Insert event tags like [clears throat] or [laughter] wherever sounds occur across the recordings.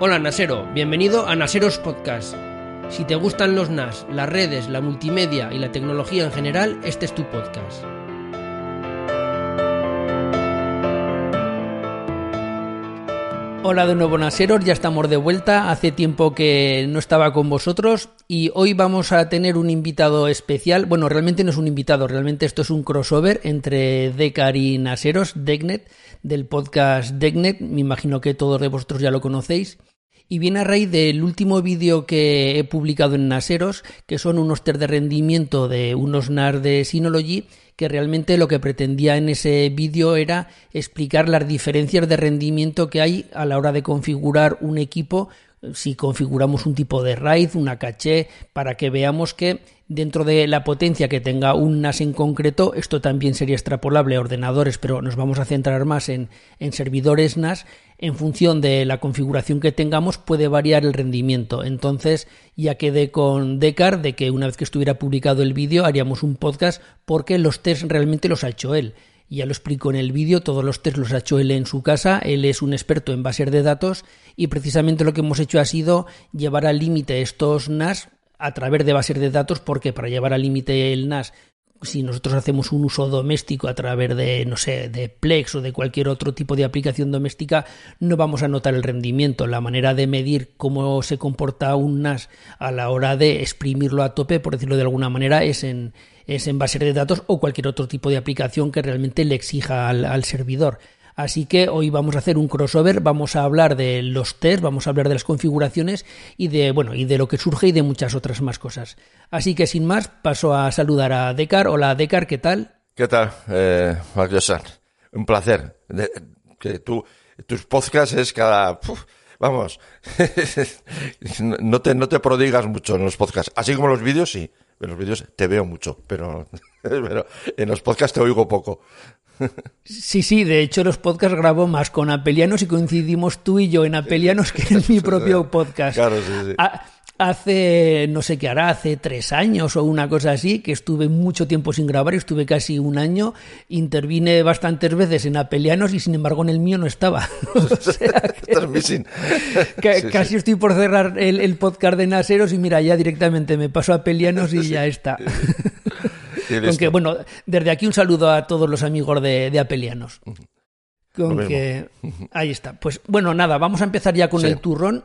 Hola Nasero, bienvenido a Naseros Podcast. Si te gustan los NAS, las redes, la multimedia y la tecnología en general, este es tu podcast. Hola de nuevo Naseros, ya estamos de vuelta. Hace tiempo que no estaba con vosotros y hoy vamos a tener un invitado especial. Bueno, realmente no es un invitado, realmente esto es un crossover entre Decar y Naseros, Degnet, del podcast Degnet. Me imagino que todos de vosotros ya lo conocéis. Y viene a raíz del último vídeo que he publicado en Naseros, que son unos test de rendimiento de unos NAS de Synology que realmente lo que pretendía en ese vídeo era explicar las diferencias de rendimiento que hay a la hora de configurar un equipo si configuramos un tipo de RAID, una caché, para que veamos que dentro de la potencia que tenga un NAS en concreto, esto también sería extrapolable a ordenadores, pero nos vamos a centrar más en, en servidores NAS, en función de la configuración que tengamos puede variar el rendimiento. Entonces ya quedé con Decar de que una vez que estuviera publicado el vídeo haríamos un podcast porque los test realmente los ha hecho él. Ya lo explico en el vídeo, todos los test los ha hecho él en su casa, él es un experto en bases de datos y precisamente lo que hemos hecho ha sido llevar al límite estos NAS a través de bases de datos porque para llevar al límite el NAS si nosotros hacemos un uso doméstico a través de, no sé, de Plex o de cualquier otro tipo de aplicación doméstica, no vamos a notar el rendimiento. La manera de medir cómo se comporta un NAS a la hora de exprimirlo a tope, por decirlo de alguna manera, es en, es en base de datos o cualquier otro tipo de aplicación que realmente le exija al, al servidor. Así que hoy vamos a hacer un crossover, vamos a hablar de los test, vamos a hablar de las configuraciones y de bueno, y de lo que surge y de muchas otras más cosas. Así que sin más, paso a saludar a Decar. Hola Decar, ¿qué tal? ¿Qué tal, eh, Un placer. que tú, tus podcasts es cada... vamos, [laughs] no, te, no te prodigas mucho en los podcasts. Así como los vídeos, sí. En los vídeos te veo mucho, pero, [laughs] pero en los podcasts te oigo poco. Sí, sí, de hecho los podcasts grabo más con Apelianos y coincidimos tú y yo en Apelianos que en mi propio [laughs] podcast. Claro, sí, sí. Hace, no sé qué hará, hace tres años o una cosa así, que estuve mucho tiempo sin grabar, estuve casi un año, intervine bastantes veces en Apelianos y sin embargo en el mío no estaba. Estás missing. casi estoy por cerrar el, podcast de Naseros y mira, ya directamente me paso a Apelianos y ya está. [laughs] Con bueno, desde aquí un saludo a todos los amigos de, Apelianos. Con que ahí está. Pues bueno, nada, vamos a empezar ya con el turrón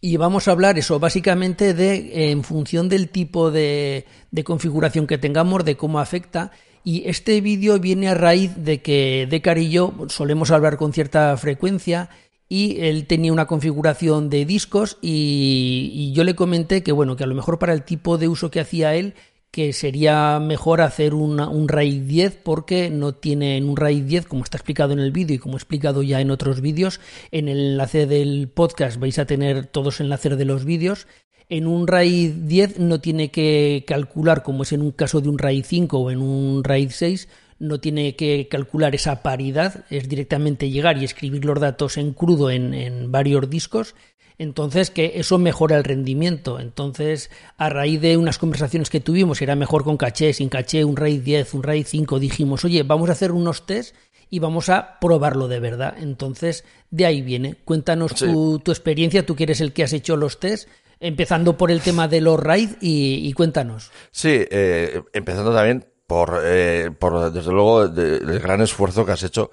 y vamos a hablar eso básicamente de en función del tipo de, de configuración que tengamos, de cómo afecta. Y este vídeo viene a raíz de que Decar y yo solemos hablar con cierta frecuencia y él tenía una configuración de discos y, y, yo le comenté que bueno, que a lo mejor para el tipo de uso que hacía él que sería mejor hacer un RAID 10 porque no tiene en un RAID 10, como está explicado en el vídeo y como he explicado ya en otros vídeos, en el enlace del podcast vais a tener todos enlaces de los vídeos. En un RAID 10 no tiene que calcular, como es en un caso de un RAID 5 o en un RAID 6, no tiene que calcular esa paridad, es directamente llegar y escribir los datos en crudo en, en varios discos entonces, que eso mejora el rendimiento. Entonces, a raíz de unas conversaciones que tuvimos, era mejor con caché, sin caché, un RAID 10, un RAID 5, dijimos, oye, vamos a hacer unos test y vamos a probarlo de verdad. Entonces, de ahí viene. Cuéntanos tu, experiencia, tú que eres el que has hecho los test, empezando por el tema de los RAID y, cuéntanos. Sí, eh, empezando también por, eh, por desde luego, el gran esfuerzo que has hecho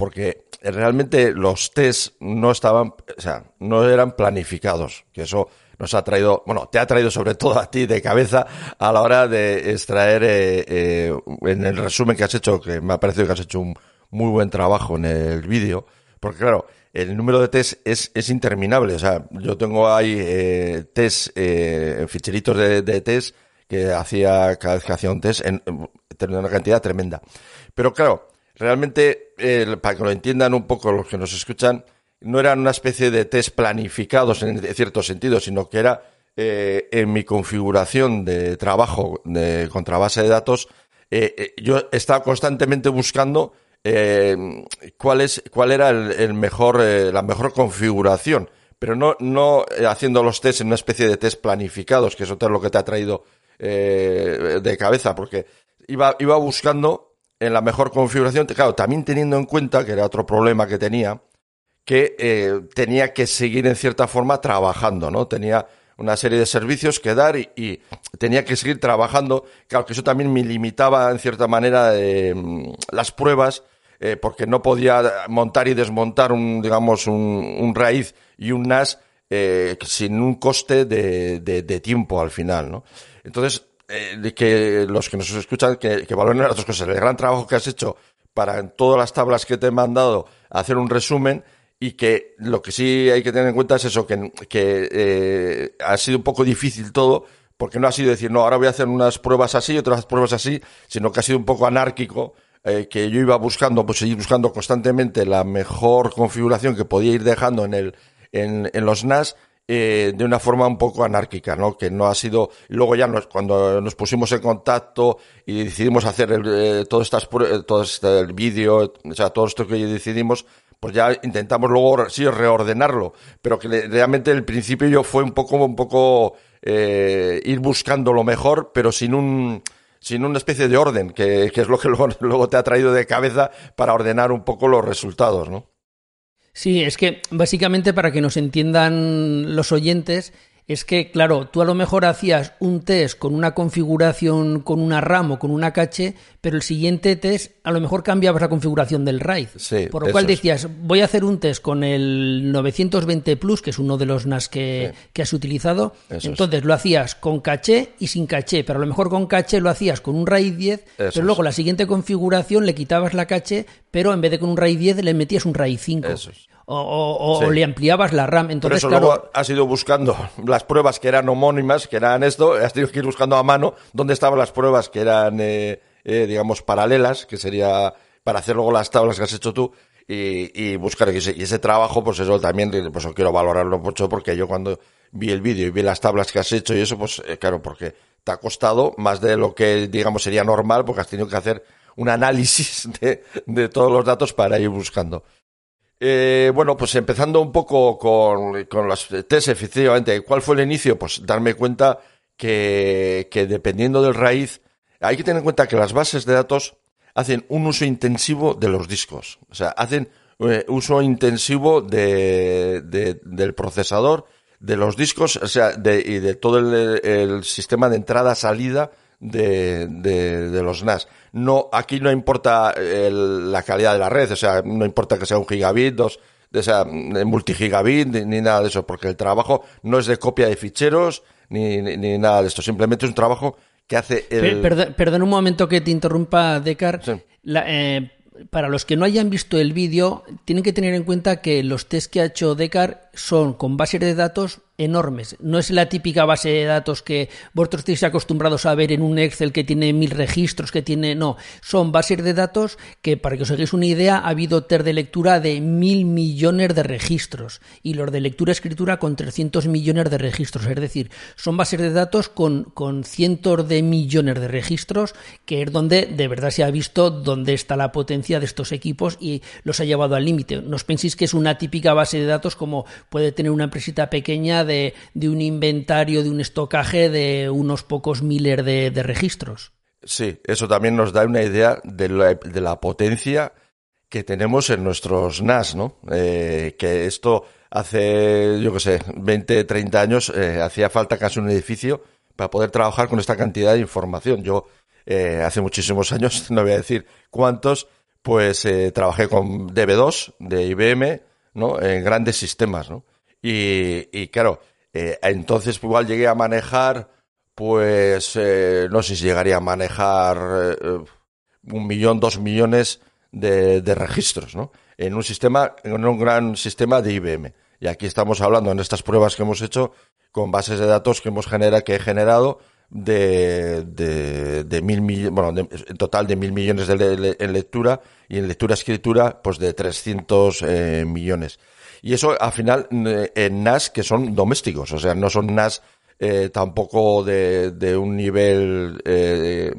porque realmente los test no estaban, o sea, no eran planificados, que eso nos ha traído, bueno, te ha traído sobre todo a ti de cabeza a la hora de extraer eh, eh, en el resumen que has hecho, que me ha parecido que has hecho un muy buen trabajo en el vídeo, porque claro, el número de test es, interminable, o sea, yo tengo ahí eh, test, eh, ficheritos de, de test que hacía cada vez que hacía un test en, en una cantidad tremenda. Pero claro, realmente, para que lo entiendan un poco los que nos escuchan, no eran una especie de test planificados en cierto sentido, sino que era eh, en mi configuración de trabajo de contrabase de datos, eh, eh, yo estaba constantemente buscando cuál es cuál era el, mejor la mejor configuración, pero no no haciendo los tests en una especie de test planificados, que eso es lo que te ha traído de cabeza, porque iba iba buscando en la mejor configuración, claro, también teniendo en cuenta que era otro problema que tenía, que tenía que seguir en cierta forma trabajando, ¿no? Tenía una serie de servicios que dar y, tenía que seguir trabajando. Claro que eso también me limitaba en cierta manera mm, las pruebas eh, porque no podía montar y desmontar un, digamos, un, raíz y un NAS eh, sin un coste de, tiempo al final, ¿no? Entonces, eh, que los que nos escuchan que, que valoren las dos cosas. El gran trabajo que has hecho para en todas las tablas que te he mandado hacer un resumen y que lo que sí hay que tener en cuenta es eso, que, que eh, ha sido un poco difícil todo, porque no ha sido decir, no, ahora voy a hacer unas pruebas así, otras pruebas así, sino que ha sido un poco anárquico, eh, que yo iba buscando, pues seguir buscando constantemente la mejor configuración que podía ir dejando en, el, en, en los NAS, eh, de una forma un poco anárquica, ¿no? Que no ha sido. Luego ya nos, cuando nos pusimos en contacto y decidimos hacer el, eh, todo estas, todo este vídeo, o sea, todo esto que decidimos, pues ya intentamos luego sí reordenarlo, pero que realmente el principio yo fue un poco, un poco eh, ir buscando lo mejor, pero sin un sin una especie de orden, que, que es lo que [laughs] luego, luego, te ha traído de cabeza para ordenar un poco los resultados, ¿no? Sí, es que básicamente para que nos entiendan los oyentes, es que, claro, tú a lo mejor hacías un test con una configuración, con una RAM o con una caché, pero el siguiente test a lo mejor cambiabas la configuración del RAID. por lo cual decías, voy a hacer un test con el 920 Plus, que es uno de los NAS que, has utilizado. Entonces lo hacías con caché y sin caché, pero a lo mejor con caché lo hacías con un RAID 10, pero luego la siguiente configuración le quitabas la caché, pero en vez de con un RAID 10 le metías un RAID 5 o, le ampliabas la RAM. Entonces, Por eso luego has ido buscando las pruebas que eran homónimas, que eran esto, [laughs] has tenido que ir buscando a mano dónde estaban las pruebas que eran, eh, eh, digamos, paralelas, que sería para hacer luego las tablas que has hecho tú. Y, buscar y ese, trabajo, pues eso también, pues quiero valorarlo mucho porque yo cuando vi el vídeo y vi las tablas que has hecho y eso, pues eh, claro, porque te ha costado más de lo que, digamos, sería normal porque has tenido que hacer un análisis [laughs] de, de todos los datos para ir buscando. Eh, bueno, pues empezando un poco con, con los test, efectivamente, ¿cuál fue el inicio? Pues darme cuenta que, que dependiendo del raíz, hay que tener en cuenta que las bases de datos hacen un uso intensivo de los discos. O sea, hacen eh, uso intensivo de, de, del procesador, de los discos, o sea, de, y de todo el sistema de entrada-salida de, de, de, los NAS. No, aquí no importa la calidad de la red, o sea, no importa que sea un gigabit, dos, de sea, multigigabit, ni, ni, nada de eso, porque el trabajo no es de copia de ficheros, ni, ni, nada de esto, simplemente es un trabajo que hace el... Perdón, un momento que te interrumpa, Decar. Eh, para los que no hayan visto el vídeo, tienen que tener en cuenta que los test que ha hecho Decar son con bases de datos enormes. No es la típica base de datos que vosotros estáis acostumbrados a ver en un Excel que tiene mil registros, que tiene. No, son bases de datos que, para que os hagáis una idea, ha habido ter de lectura de mil millones de registros y los de lectura-escritura con 300 millones de registros. Es decir, son bases de datos con, con cientos de millones de registros, que es donde de verdad se ha visto dónde está la potencia de estos equipos y los ha llevado al límite. No os penséis que es una típica base de datos como puede tener una empresita pequeña de, un inventario, de un estocaje de unos pocos miles de, registros. Sí, eso también nos da una idea de la, potencia que tenemos en nuestros NAS, ¿no? Eh, que esto hace, yo qué sé, 20, 30 años eh, hacía falta casi un edificio para poder trabajar con esta cantidad de información. Yo eh, hace muchísimos años, [laughs] no voy a decir cuántos, pues trabajé con DB2 de IBM, ¿no? En grandes sistemas, ¿no? Y, y claro, eh, entonces igual llegué a manejar, pues eh, no sé si llegaría a manejar eh, un millón, dos millones de, de, registros, ¿no? En un sistema, en un gran sistema de IBM. Y aquí estamos hablando en estas pruebas que hemos hecho con bases de datos que hemos generado, que he generado de, de, de mil millones, bueno, en total de mil millones de, en lectura y en lectura-escritura, pues de 300 eh, millones. Y eso al final en NAS que son domésticos, o sea, no son NAS eh, tampoco de, de, un nivel eh,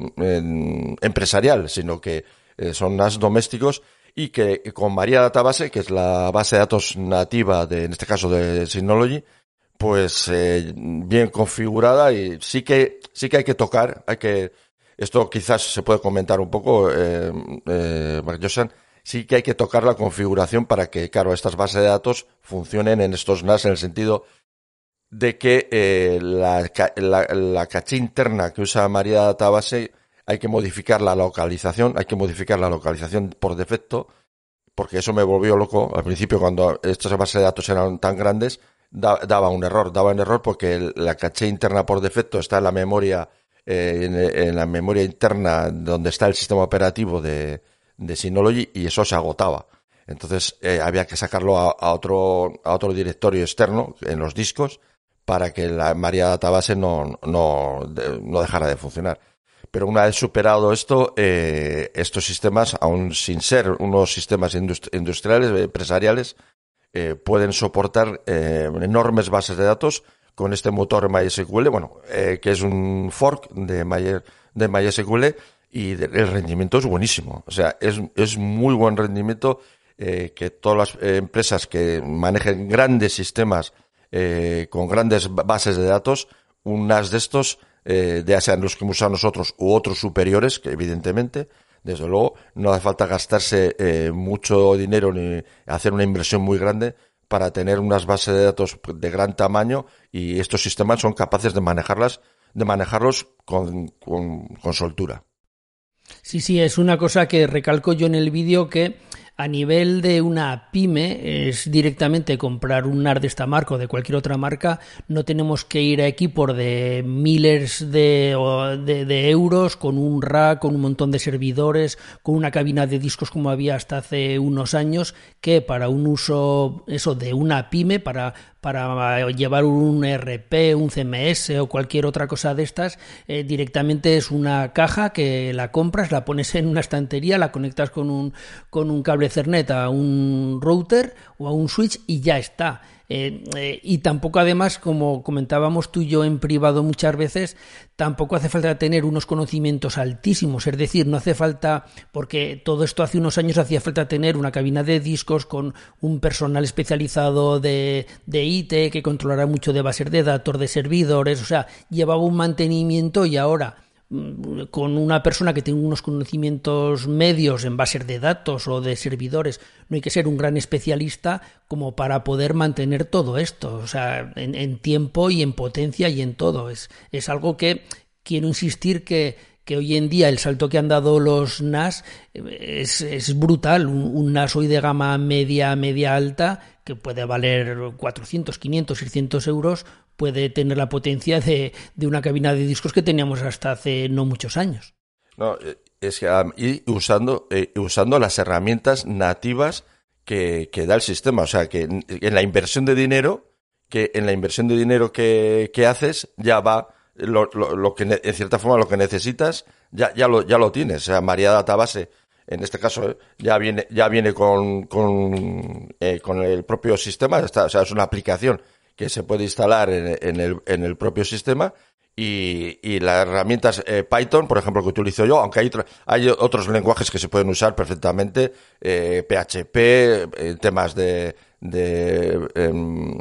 empresarial, sino que eh, son NAS domésticos y que con Maria Database, que es la base de datos nativa de, en este caso de Synology, pues eh, bien configurada y sí que sí que hay que tocar, hay que esto quizás se puede comentar un poco, eh, eh, sí que hay que tocar la configuración para que, claro, estas bases de datos funcionen en estos NAS en el sentido de que eh, la, caché interna que usa María Database hay que modificar la localización, hay que modificar la localización por defecto, porque eso me volvió loco. Al principio cuando estas bases de datos eran tan grandes, daba un error, daba un error porque la caché interna por defecto está en la memoria, eh, en, la memoria interna donde está el sistema operativo de, de Synology y eso se agotaba. Entonces eh, había que sacarlo a, otro, a otro directorio externo en los discos para que la María Database no, no, no dejara de funcionar. Pero una vez superado esto, eh, estos sistemas, aun sin ser unos sistemas industriales, empresariales, eh, pueden soportar eh, enormes bases de datos con este motor MySQL, bueno, eh, que es un fork de, My, de MySQL y el rendimiento es buenísimo. O sea, es, es muy buen rendimiento eh, que todas las empresas que manejen grandes sistemas eh, con grandes bases de datos, un NAS de estos, eh, ya sean los que usado nosotros u otros superiores, que evidentemente, desde luego, no hace falta gastarse eh, mucho dinero ni hacer una inversión muy grande para tener unas bases de datos de gran tamaño y estos sistemas son capaces de manejarlas, de manejarlos con, con, con soltura. Sí, sí, es una cosa que recalco yo en el vídeo que a nivel de una pyme es directamente comprar un NAR de esta marca o de cualquier otra marca. No tenemos que ir a equipos de miles de, de, euros con un rack, con un montón de servidores, con una cabina de discos como había hasta hace unos años, que para un uso eso de una pyme, para para llevar un RP, un CMS o cualquier otra cosa de estas, eh, directamente es una caja que la compras, la pones en una estantería, la conectas con un, con un cable Ethernet a un router o a un switch y ya está. Eh, eh, y tampoco además, como comentábamos tú y yo en privado muchas veces, tampoco hace falta tener unos conocimientos altísimos, es decir, no hace falta, porque todo esto hace unos años hacía falta tener una cabina de discos con un personal especializado de, de IT que controlara mucho de bases de datos, de servidores, o sea, llevaba un mantenimiento y ahora con una persona que tiene unos conocimientos medios en bases de datos o de servidores, no hay que ser un gran especialista como para poder mantener todo esto, o sea, en, tiempo y en potencia y en todo. Es, es algo que quiero insistir que, que hoy en día el salto que han dado los NAS eh, es, es brutal. Un, un, NAS hoy de gama media, media alta, que puede valer 400, 500, 600 euros, puede tener la potencia de, de una cabina de discos que teníamos hasta hace no muchos años. No, eh, es que y usando, eh, usando las herramientas nativas que, que, da el sistema. O sea, que en, la inversión de dinero, que en la inversión de dinero que, que haces, ya va lo, lo, lo, que en cierta forma lo que necesitas, ya, ya lo, ya lo tienes. O sea, María Database, en este caso, eh, ya viene, ya viene con, con, eh, con el propio sistema, está, o sea, es una aplicación que se puede instalar en, en, el, en el propio sistema y, y las herramientas eh, Python, por ejemplo, que utilizo yo, aunque hay, hay otros lenguajes que se pueden usar perfectamente, eh, PHP, eh, temas de, de em,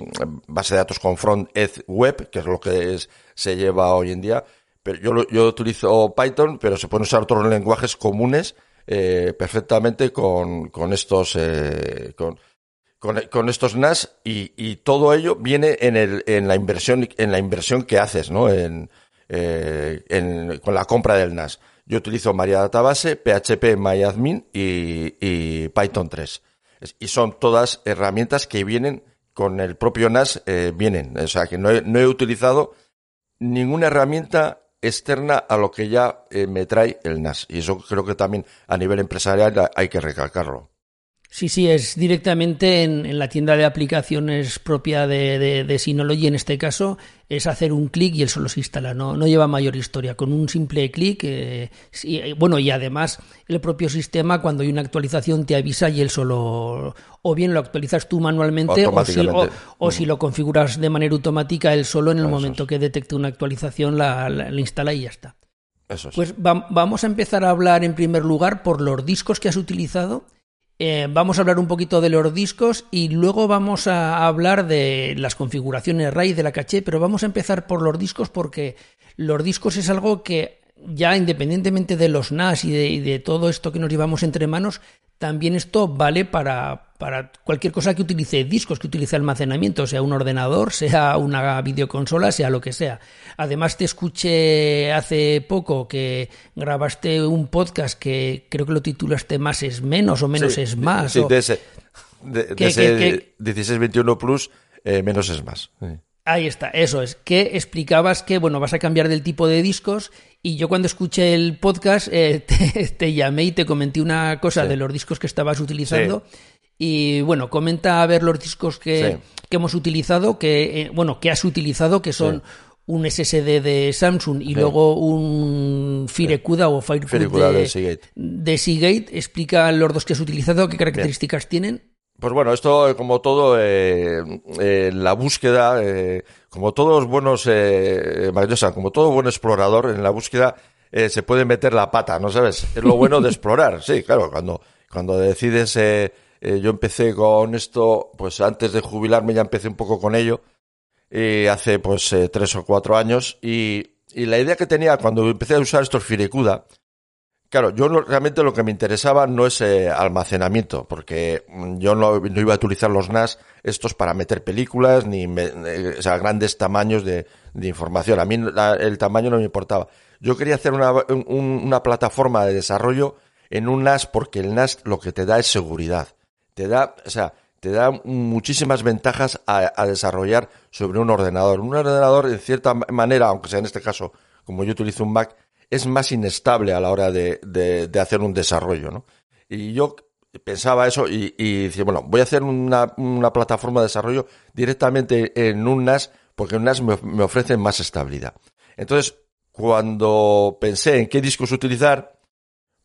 base de datos con front-end web, que es lo que es, se lleva hoy en día. Pero yo, yo utilizo Python, pero se pueden usar otros lenguajes comunes eh, perfectamente con, con estos, eh, con, con, estos NAS y, y, todo ello viene en, el, en, la inversión, en la inversión que haces, ¿no? En, eh, en, con la compra del NAS. Yo utilizo Maria Database, PHP MyAdmin y, y Python 3. Y son todas herramientas que vienen con el propio NAS, eh, vienen. O sea, que no he, no he utilizado ninguna herramienta externa a lo que ya eh, me trae el NAS. Y eso creo que también a nivel empresarial hay que recalcarlo. Sí, sí, es directamente en, en la tienda de aplicaciones propia de, de, de, Synology, en este caso, es hacer un clic y él solo se instala, no, no lleva mayor historia. Con un simple clic, eh, sí, bueno, y además el propio sistema, cuando hay una actualización, te avisa y él solo, o bien lo actualizas tú manualmente, o, si, o, o mm. si, lo configuras de manera automática, él solo en el Eso momento es. que detecte una actualización la, la, la instala y ya está. Eso es. Pues va, vamos a empezar a hablar en primer lugar por los discos que has utilizado eh, vamos a hablar un poquito de los discos y luego vamos a hablar de las configuraciones RAID de la caché, pero vamos a empezar por los discos porque los discos es algo que ya independientemente de los NAS y de, y de todo esto que nos llevamos entre manos, también esto vale para, para, cualquier cosa que utilice discos, que utilice almacenamiento, sea un ordenador, [laughs] sea una videoconsola, sea lo que sea. Además, te escuché hace poco que grabaste un podcast que creo que lo titulaste Más es menos o Menos Sí, es más. Sí, o- de ese, de, ese que- 1621 Plus, eh, menos es más. Sí. Ahí está, eso es, que explicabas que, bueno, vas a cambiar del tipo de discos y yo cuando escuché el podcast eh, [laughs] te, te llamé y te comenté una cosa Sí. de los discos que estabas utilizando y, bueno, comenta a ver los discos que, Sí. que hemos utilizado, que, eh, bueno, que has utilizado, que son un SSD de Samsung y luego un Firecuda o Firecuda de, de Seagate. de Seagate. Explica los dos que has utilizado, qué características tienen. Pues bueno, esto eh, como todo, eh, eh, la búsqueda, eh, como todos buenos, eh, como todo buen explorador, en la búsqueda eh, se puede meter la pata, ¿no sabes? Es lo bueno de [laughs] explorar, sí, claro, cuando, cuando decides, eh, eh, yo empecé con esto, pues antes de jubilarme ya empecé un poco con ello, y hace pues eh, tres o cuatro años, y, y la idea que tenía cuando empecé a usar estos Firecuda, Claro, yo realmente lo que me interesaba no es eh, almacenamiento, porque mm, yo no, iba a utilizar los NAS estos para meter películas, ni me- eh, o sea, grandes tamaños de, información. A mí la- el tamaño no me importaba. Yo quería hacer una, un- una plataforma de desarrollo en un NAS porque el NAS lo que te da es seguridad. Te da, o sea, te da muchísimas ventajas a, a desarrollar sobre un ordenador. Un ordenador, en cierta ma- manera, aunque sea en este caso, como yo utilizo un Mac, es más inestable a la hora de, de- hacer un desarrollo, ¿no? Y yo pensaba eso y, decía, bueno, voy a hacer una, una plataforma de desarrollo directamente en un NAS porque un NAS me, of- me ofrece más estabilidad. Entonces, cuando pensé en qué discos utilizar,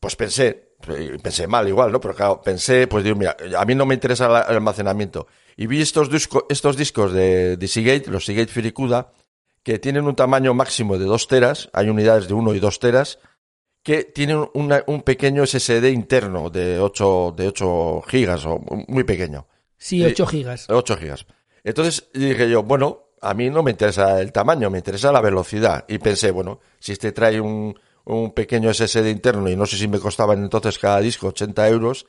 pues pensé, pensé mal igual, ¿no? Pero claro, pensé, pues digo, mira, a mí no me interesa el almacenamiento. Y vi estos, disco- estos discos de, de Seagate, los Seagate Firicuda, que tienen un tamaño máximo de 2 teras, hay unidades de 1 y 2 teras, que tienen una- un pequeño SSD interno de 8, de 8 gigas, o muy pequeño. Sí, Sí. 8 gigas. 8 gigas. Entonces dije yo, bueno, a mí no me interesa el tamaño, me interesa la velocidad. Y pensé, bueno, si este trae un, un pequeño SSD interno y no sé si me costaban entonces cada disco 80 euros,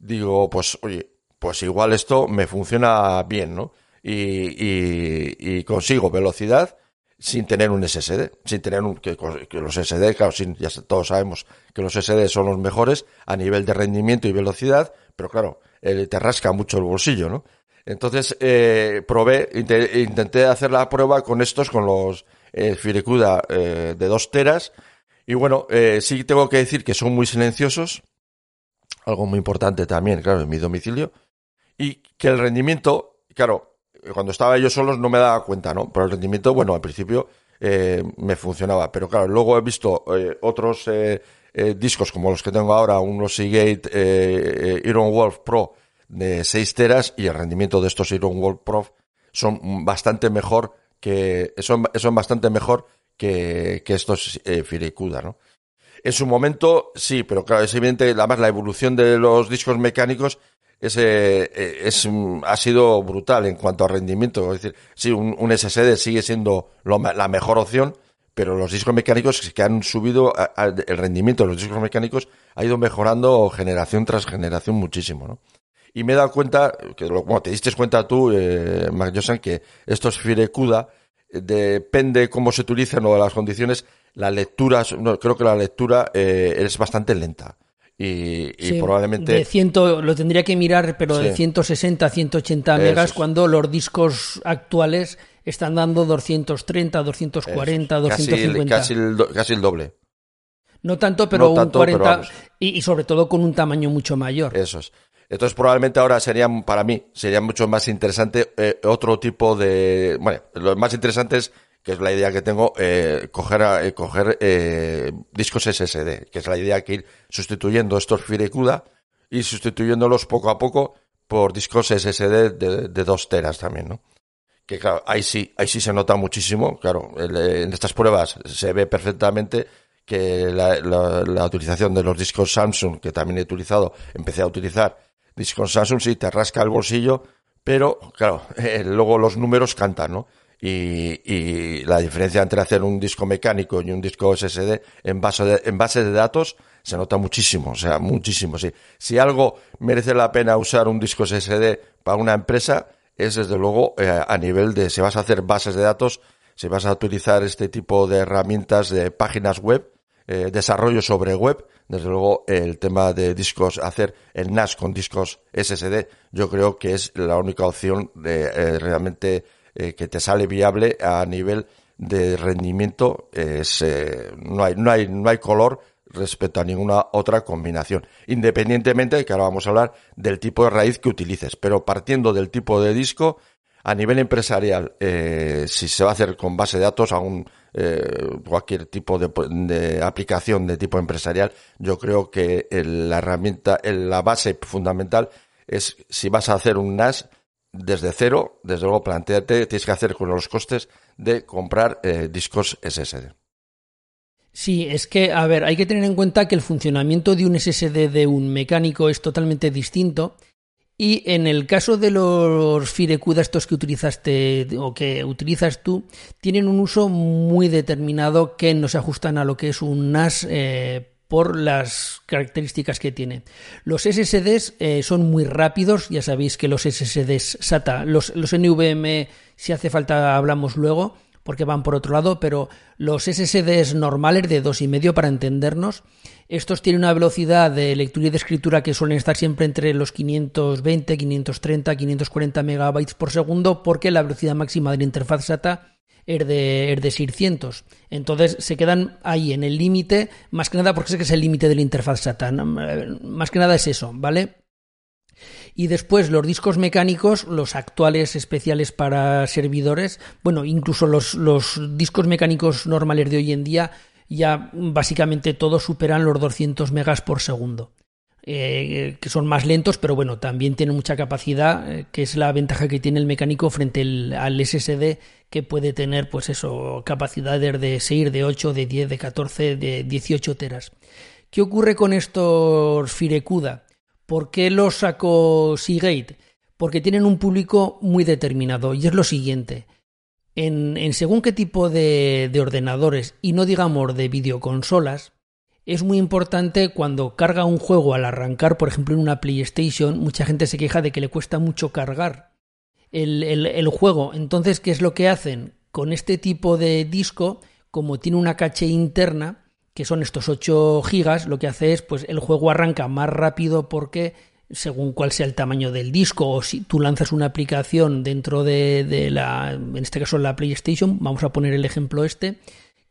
digo, pues oye, pues igual esto me funciona bien, ¿no? Y, y, y consigo velocidad sin tener un SSD, sin tener un, que, que los SSD, claro, sin, ya todos sabemos que los SSD son los mejores a nivel de rendimiento y velocidad, pero claro, eh, te rasca mucho el bolsillo, ¿no? Entonces, eh, probé, inte- intenté hacer la prueba con estos, con los eh, Firecuda eh, de 2 teras, y bueno, eh, sí tengo que decir que son muy silenciosos, algo muy importante también, claro, en mi domicilio, y que el rendimiento, claro, cuando estaba yo solos no me daba cuenta, ¿no? Pero el rendimiento, bueno, al principio eh, me funcionaba, pero claro, luego he visto eh, otros eh, discos como los que tengo ahora, unos Seagate Iron Wolf Pro de 6 teras y el rendimiento de estos Iron Wolf Pro son bastante mejor que son, son bastante mejor que, que estos Firecuda, ¿no? En su momento, sí, pero claro, es evidente, además la evolución de los discos mecánicos es, eh, es, ha sido brutal en cuanto a rendimiento. Es decir, sí, un, un SSD sigue siendo lo la mejor opción, pero los discos mecánicos que han subido, el rendimiento de los discos mecánicos ha ido mejorando generación tras generación muchísimo, ¿no? Y me he dado cuenta, que lo, bueno, te diste cuenta tú, eh, Mark Josan, que estos Firecuda, eh, depende cómo se utilizan o de las condiciones, la lectura, no, creo que la lectura eh, es bastante lenta. Y, probablemente... De 100, lo tendría que mirar, pero de Sí. 160 a 180 Eso megas, es. cuando los discos actuales están dando 230, 240, Eso es, casi, 250. casi, el, do- casi el doble. No tanto, pero No un tanto, pero 40 vamos. y, y sobre todo con un tamaño mucho mayor. Eso es. Entonces probablemente ahora sería, para mí, sería mucho más interesante eh, otro tipo de... Bueno, lo más interesante es, que es la idea que tengo, eh, coger, eh, coger eh, discos SSD, que es la idea que ir sustituyendo estos Firecuda y sustituyéndolos poco a poco por discos SSD de, de dos teras también, ¿no? Que claro, ahí sí, ahí sí se nota muchísimo, claro, eh, en estas pruebas se ve perfectamente que la, utilización de los discos Samsung, que también he utilizado, empecé a utilizar discos Samsung, sí, te rasca el bolsillo, pero claro, [laughs] luego los números cantan, ¿no? Y, la diferencia entre hacer un disco mecánico y un disco SSD en base de, en base de datos se nota muchísimo, o sea, muchísimo. Sí. Si algo merece la pena usar un disco SSD para una empresa, es desde luego eh, a nivel de si vas a hacer bases de datos, si vas a utilizar este tipo de herramientas de páginas web, eh, desarrollo sobre web, desde luego el tema de discos, hacer el NAS con discos SSD, yo creo que es la única opción de, eh, realmente eh, que te sale viable a nivel de rendimiento. Es, no, hay, no, hay, no hay color respecto a ninguna otra combinación, independientemente de que ahora vamos a hablar del tipo de raíz que utilices, pero partiendo del tipo de disco, a nivel empresarial, eh, si se va a hacer con base de datos, aún eh, cualquier tipo de, aplicación de tipo empresarial, yo creo que la herramienta, la base fundamental es si vas a hacer un NAS desde cero, desde luego planteate, tienes que hacer con los costes de comprar eh, discos SSD. Sí, es que, a ver, hay que tener en cuenta que el funcionamiento de un SSD de un mecánico es totalmente distinto y en el caso de los Firecuda, estos que utilizaste o que utilizas tú, tienen un uso muy determinado que no se ajustan a lo que es un NAS eh, por las características que tiene. Los SSDs eh, son muy rápidos, ya sabéis que los SSDs SATA, los, los NVMe, si hace falta hablamos luego, porque van por otro lado, pero los SSDs normales de dos y medio para entendernos, estos tienen una velocidad de lectura y de escritura que suelen estar siempre entre los 520, 530, 540 megabytes por segundo, porque la velocidad máxima de la interfaz SATA es de, es de 600. Entonces se quedan ahí en el límite, más que nada porque sé que es el límite de la interfaz SATA. Más que nada es eso, ¿vale? Y después los discos mecánicos, los actuales especiales para servidores, bueno, incluso los, los discos mecánicos normales de hoy en día, ya básicamente todos superan los 200 megas por segundo. Eh, que son más lentos, pero bueno, también tienen mucha capacidad, eh, que es la ventaja que tiene el mecánico frente al SSD, que puede tener, pues eso, capacidades de 6, de 8, de 10, de 14, de 18 teras. ¿Qué ocurre con estos Firecuda? ¿Por qué los sacó Seagate? Porque tienen un público muy determinado y es lo siguiente. En, según qué tipo de, de ordenadores y no digamos de videoconsolas, es muy importante cuando carga un juego al arrancar, por ejemplo en una PlayStation, mucha gente se queja de que le cuesta mucho cargar el, el, juego. Entonces, ¿qué es lo que hacen? Con este tipo de disco, como tiene una caché interna, que son estos 8 gigas, lo que hace es, pues el juego arranca más rápido porque según cuál sea el tamaño del disco o si tú lanzas una aplicación dentro de, la, en este caso la PlayStation, vamos a poner el ejemplo este,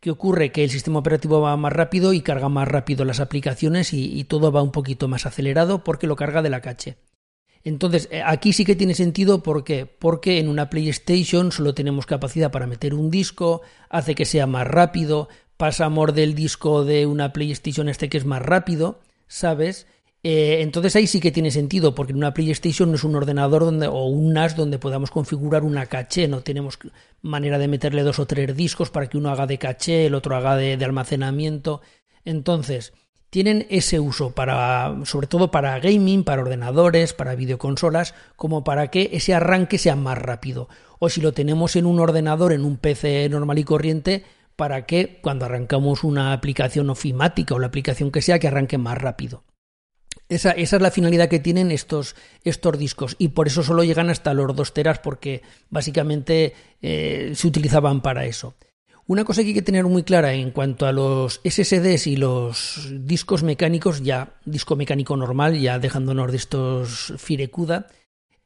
ocurre que el sistema operativo va más rápido y carga más rápido las aplicaciones y, y todo va un poquito más acelerado porque lo carga de la caché. Entonces, eh, aquí sí que tiene sentido ¿por porque en una PlayStation solo tenemos capacidad para meter un disco, hace que sea más rápido, pasamos del disco de una PlayStation este que es más rápido, ¿sabes? Eh, entonces ahí sí que tiene sentido, porque una PlayStation no es un ordenador donde, o un NAS donde podamos configurar una caché, no tenemos manera de meterle dos o tres discos para que uno haga de caché, el otro haga de, de almacenamiento. Entonces, tienen ese uso para, sobre todo para gaming, para ordenadores, para videoconsolas, como para que ese arranque sea más rápido. O si lo tenemos en un ordenador, en un PC normal y corriente, para que cuando arrancamos una aplicación ofimática o la aplicación que sea, que arranque más rápido. Esa, esa, es la finalidad que tienen estos, estos discos y por eso solo llegan hasta los 2 teras porque básicamente eh, se utilizaban para eso. Una cosa que hay que tener muy clara en cuanto a los SSDs y los discos mecánicos, ya disco mecánico normal, ya dejándonos de estos Firecuda,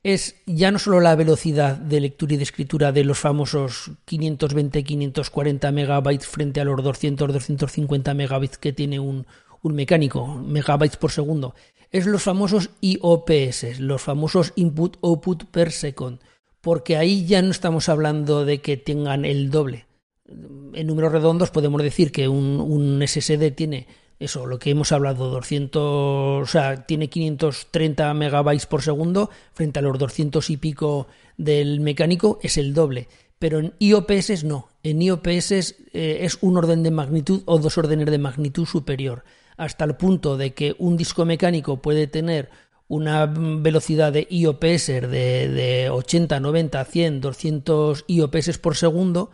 es ya no solo la velocidad de lectura y de escritura de los famosos 520-540 megabytes frente a los 200-250 megabytes que tiene un, un mecánico, megabytes por segundo, es los famosos IOPS, los famosos Input Output per Second, porque ahí ya no estamos hablando de que tengan el doble. En números redondos podemos decir que un, un SSD tiene eso, lo que hemos hablado, 200, o sea, tiene 530 megabytes por segundo frente a los 200 y pico del mecánico, es el doble. Pero en IOPS no, en IOPS eh, es un orden de magnitud o dos órdenes de magnitud superior, hasta el punto de que un disco mecánico puede tener una velocidad de IOPS de, de 80, 90, 100, 200 IOPS por segundo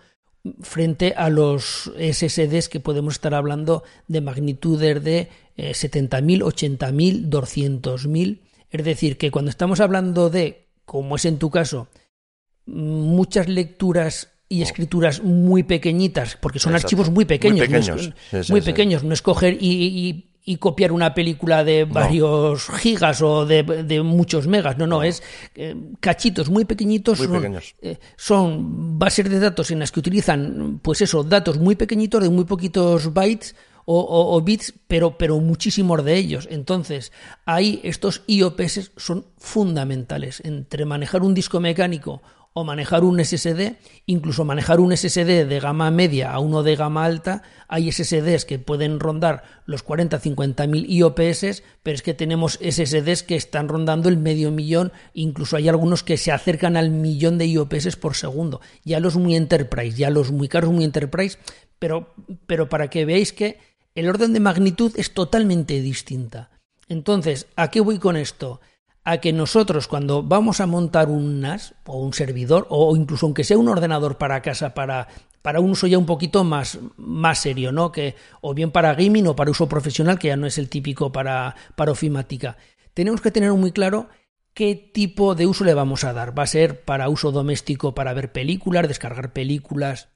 frente a los SSDs que podemos estar hablando de magnitudes de 70.000, 80.000, 200.000. Es decir, que cuando estamos hablando de, como es en tu caso, muchas lecturas y oh. escrituras muy pequeñitas, porque son archivos muy pequeños, muy pequeños, no es, muy pequeños, no es coger y, copiar una película de varios gigas o de, muchos megas, no, no, es eh, cachitos muy pequeñitos, muy son, pequeños. Eh, son bases de datos en las que utilizan, pues eso, datos muy pequeñitos de muy poquitos bytes o, bits, pero, pero muchísimos de ellos. Entonces, ahí estos IOPS son fundamentales. Entre manejar un disco mecánico o manejar un SSD, incluso manejar un SSD de gama media a uno de gama alta, hay SSDs que pueden rondar los 40, 50 mil IOPS, pero es que tenemos SSDs que están rondando el medio millón, incluso hay algunos que se acercan al millón de IOPS por segundo. Ya los muy enterprise, ya los muy caros muy enterprise, pero, pero para que veáis que el orden de magnitud es totalmente distinta. Entonces, ¿a qué voy con esto? A que nosotros cuando vamos a montar un NAS o un servidor o incluso aunque sea un ordenador para casa para, para un uso ya un poquito más, más serio, ¿no? Que, o bien para gaming o para uso profesional, que ya no es el típico para, para ofimática. Tenemos que tener muy claro qué tipo de uso le vamos a dar. ¿Va a ser para uso doméstico para ver películas, descargar películas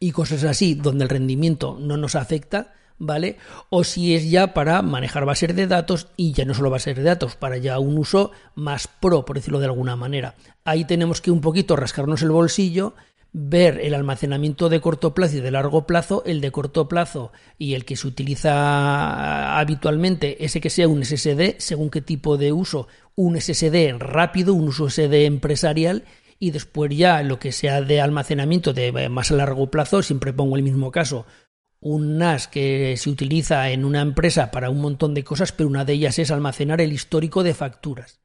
y cosas así, donde el rendimiento no nos afecta? ¿Vale? O si es ya para manejar bases de datos y ya no solo bases de datos, para ya un uso más pro, por decirlo de alguna manera. Ahí tenemos que un poquito rascarnos el bolsillo, ver el almacenamiento de corto plazo y de largo plazo, el de corto plazo y el que se utiliza habitualmente, ese que sea un SSD, según qué tipo de uso, un SSD rápido, un uso SSD empresarial y después ya lo que sea de almacenamiento de más a largo plazo, siempre pongo el mismo caso, un NAS que se utiliza en una empresa para un montón de cosas, pero una de ellas es almacenar el histórico de facturas.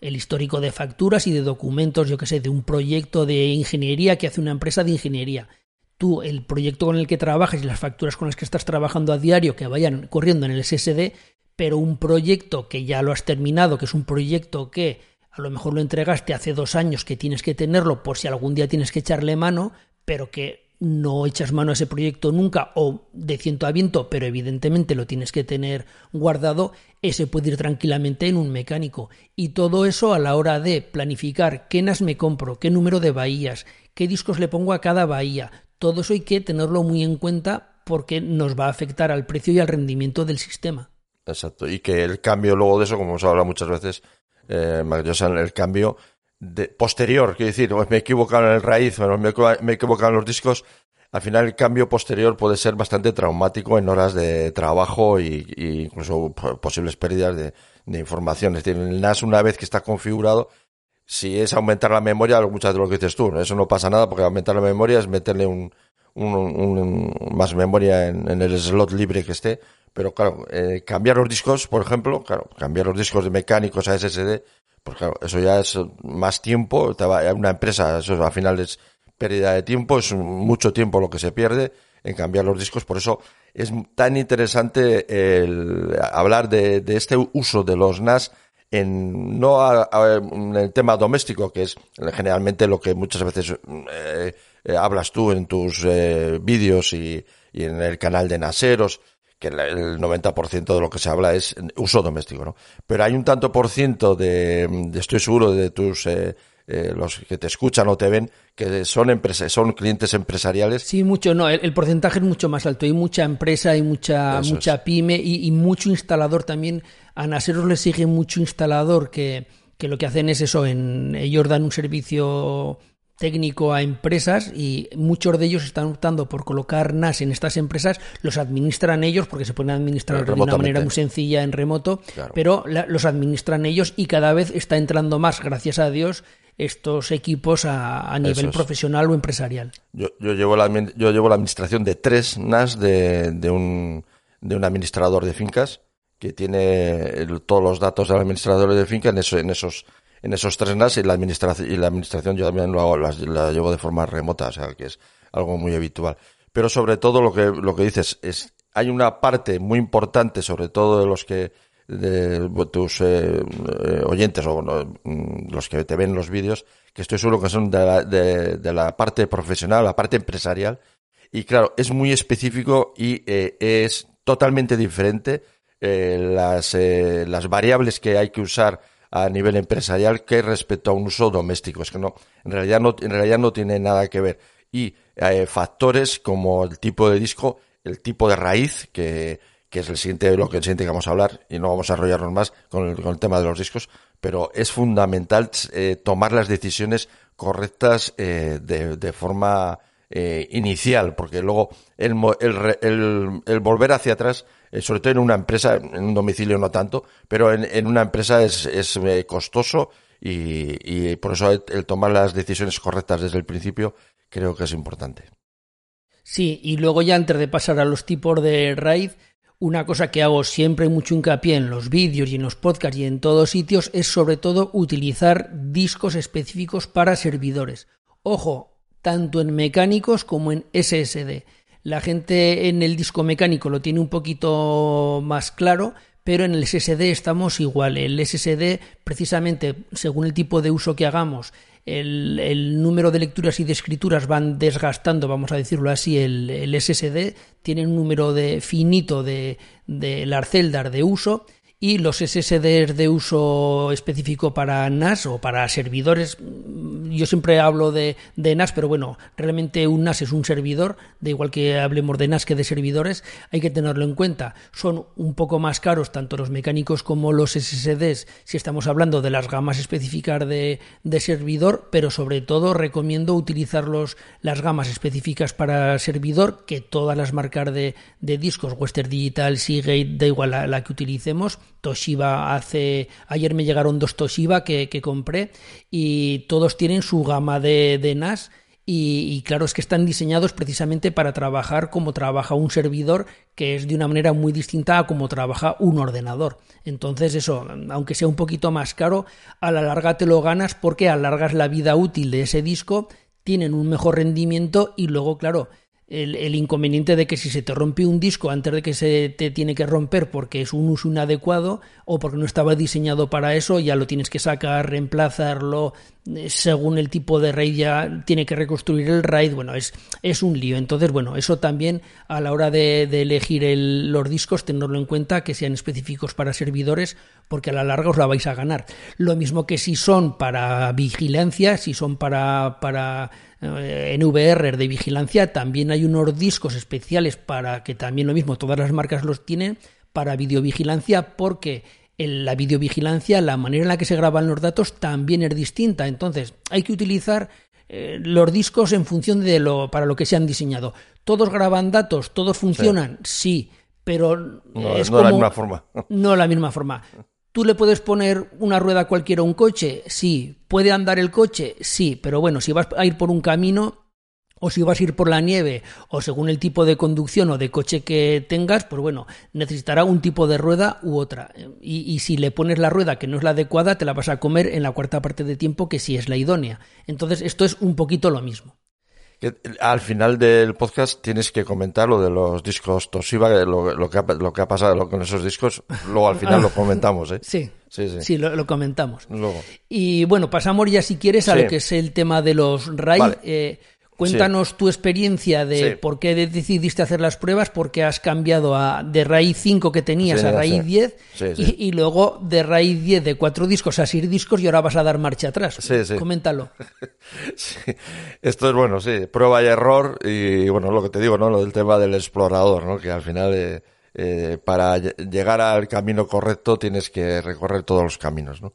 El histórico de facturas y de documentos, yo que sé, de un proyecto de ingeniería que hace una empresa de ingeniería. Tú, el proyecto con el que trabajas y las facturas con las que estás trabajando a diario que vayan corriendo en el SSD, pero un proyecto que ya lo has terminado, que es un proyecto que a lo mejor lo entregaste hace dos años, que tienes que tenerlo por si algún día tienes que echarle mano, pero que no echas mano a ese proyecto nunca o de ciento a viento, pero evidentemente lo tienes que tener guardado, ese puede ir tranquilamente en un mecánico. Y todo eso a la hora de planificar qué NAS me compro, qué número de bahías, qué discos le pongo a cada bahía, todo eso hay que tenerlo muy en cuenta porque nos va a afectar al precio y al rendimiento del sistema. Exacto, y que el cambio luego de eso, como hemos hablado muchas veces, eh, el cambio de, posterior, quiero decir, me he en el raíz, me, he equivocado en los discos, al final el cambio posterior puede ser bastante traumático en horas de trabajo y, incluso posibles pérdidas de, información. Es decir, el NAS una vez que está configurado, si es aumentar la memoria, muchas de lo que dices tú, eso no pasa nada porque aumentar la memoria es meterle un, más memoria en, el slot libre que esté. Pero claro, eh, cambiar los discos, por ejemplo, claro, cambiar los discos de mecánicos a SSD, pues claro, eso ya es más tiempo, una empresa, eso al final es pérdida de tiempo, es mucho tiempo lo que se pierde en cambiar los discos, por eso es tan interesante el hablar de, este uso de los NAS en no en el tema doméstico, que es generalmente lo que muchas veces eh, eh, hablas tú en tus eh, vídeos y, y, en el canal de Naseros, que el 90% de lo que se habla es uso doméstico, ¿no? Pero hay un tanto por ciento de, estoy seguro de tus eh, eh, los que te escuchan o te ven que son empresas, son clientes empresariales. Sí, mucho, no, el, porcentaje es mucho más alto. Hay mucha empresa, hay mucha, mucha pyme y, mucho instalador también. A Naseros le sigue mucho instalador que, que lo que hacen es eso, en, ellos dan un servicio técnico a empresas y muchos de ellos están optando por colocar NAS en estas empresas, los administran ellos porque se pueden administrar de una manera muy sencilla en remoto, pero los administran ellos y cada vez está entrando más, gracias a Dios, estos equipos a, nivel profesional o empresarial. Yo, yo, llevo la, yo llevo la administración de tres NAS de, de, un, de un administrador de fincas que tiene todos los datos del administrador de fincas en, en esos en esos tres NAS y la administración, y la administración yo también lo hago, la, llevo de forma remota, o sea, que es algo muy habitual. Pero sobre todo lo que, lo que dices es, hay una parte muy importante, sobre todo de los que de tus eh, eh, oyentes o mm, los que te ven los vídeos, que estoy seguro que son de la, de, la parte profesional, la parte empresarial. Y claro, es muy específico y eh, es totalmente diferente las, las variables que hay que usar a nivel empresarial que respecto a un uso doméstico. Es que no, en realidad no, en realidad no tiene nada que ver. Y factores como el tipo de disco, el tipo de raíz, que, que es el siguiente, el siguiente que vamos a hablar, y no vamos a arrollarnos más con el, con el tema de los discos, pero es fundamental eh, tomar las decisiones correctas eh, de, de, forma eh, inicial, porque luego el, el, el, volver hacia atrás, eh, sobre todo en una empresa, en un domicilio no tanto, pero en, en una empresa es, es eh, costoso y, y por eso el tomar las decisiones correctas desde el principio creo que es importante. Sí, y luego ya antes de pasar a los tipos de RAID, una cosa que hago siempre mucho hincapié en los vídeos y en los podcasts y en todos sitios es sobre todo utilizar discos específicos para servidores. Ojo, tanto en mecánicos como en SSD. La gente en el disco mecánico lo tiene un poquito más claro, pero en el SSD estamos igual. El SSD, precisamente según el tipo de uso que hagamos, el, el, número de lecturas y de escrituras van desgastando, vamos a decirlo así, el, el SSD, tiene un número de finito de, de Larceldar de uso y los SSDs de uso específico para NAS o para servidores. Yo siempre hablo de, de, NAS, pero bueno, realmente un NAS es un servidor, de igual que hablemos de NAS que de servidores, hay que tenerlo en cuenta. Son un poco más caros tanto los mecánicos como los SSDs si estamos hablando de las gamas específicas de, de servidor, pero sobre todo recomiendo utilizar los, las gamas específicas para servidor, que todas las marcas de, de discos, Western Digital, Seagate, da igual la, la que utilicemos, Toshiba hace. Ayer me llegaron dos Toshiba que, compré y todos tienen su gama de, de NAS. Y, y, claro, es que están diseñados precisamente para trabajar como trabaja un servidor, que es de una manera muy distinta a como trabaja un ordenador. Entonces, eso, aunque sea un poquito más caro, a la larga te lo ganas porque alargas la vida útil de ese disco, tienen un mejor rendimiento y luego, claro, el, el, inconveniente de que si se te rompe un disco antes de que se te tiene que romper porque es un uso inadecuado o porque no estaba diseñado para eso, ya lo tienes que sacar, reemplazarlo, eh, según el tipo de RAID ya tiene que reconstruir el RAID, bueno, es, es un lío. Entonces, bueno, eso también a la hora de, de elegir el, los discos, tenerlo en cuenta, que sean específicos para servidores, porque a la larga os la vais a ganar. Lo mismo que si son para vigilancia, si son para, para en VR de vigilancia también hay unos discos especiales para que también lo mismo todas las marcas los tienen para videovigilancia porque en la videovigilancia la manera en la que se graban los datos también es distinta. Entonces hay que utilizar eh, los discos en función de lo para lo que se han diseñado. Todos graban datos todos funcionan sí, sí pero no, es no como, [laughs] la misma forma. no la misma forma ¿Tú le puedes poner una rueda cualquiera a un coche? Sí. ¿Puede andar el coche? Sí. Pero bueno, si vas a ir por un camino o si vas a ir por la nieve o según el tipo de conducción o de coche que tengas, pues bueno, necesitará un tipo de rueda u otra. Y, y, si le pones la rueda que no es la adecuada, te la vas a comer en la cuarta parte de tiempo que sí es la idónea. Entonces, esto es un poquito lo mismo. Al final del podcast tienes que comentar lo de los discos Toshiba, lo, lo, que, ha, lo que ha pasado con esos discos. Luego al final lo [laughs] comentamos, ¿eh? Sí, sí, sí. sí lo, lo, comentamos. Luego. Y bueno, pasamos ya si quieres a sí. lo que es el tema de los. Vale. Eh, Cuéntanos sí. tu experiencia de sí. por qué decidiste hacer las pruebas, por qué has cambiado a, de raíz 5 que tenías sí, a raíz 10 y, y, luego de raíz 10 de cuatro discos a seis discos y ahora vas a dar marcha atrás. Coméntalo. [laughs] Esto es bueno, sí, prueba y error y bueno, lo que te digo, ¿no? Lo del tema del explorador, ¿no? Que al final eh, eh, para llegar al camino correcto tienes que recorrer todos los caminos, ¿no?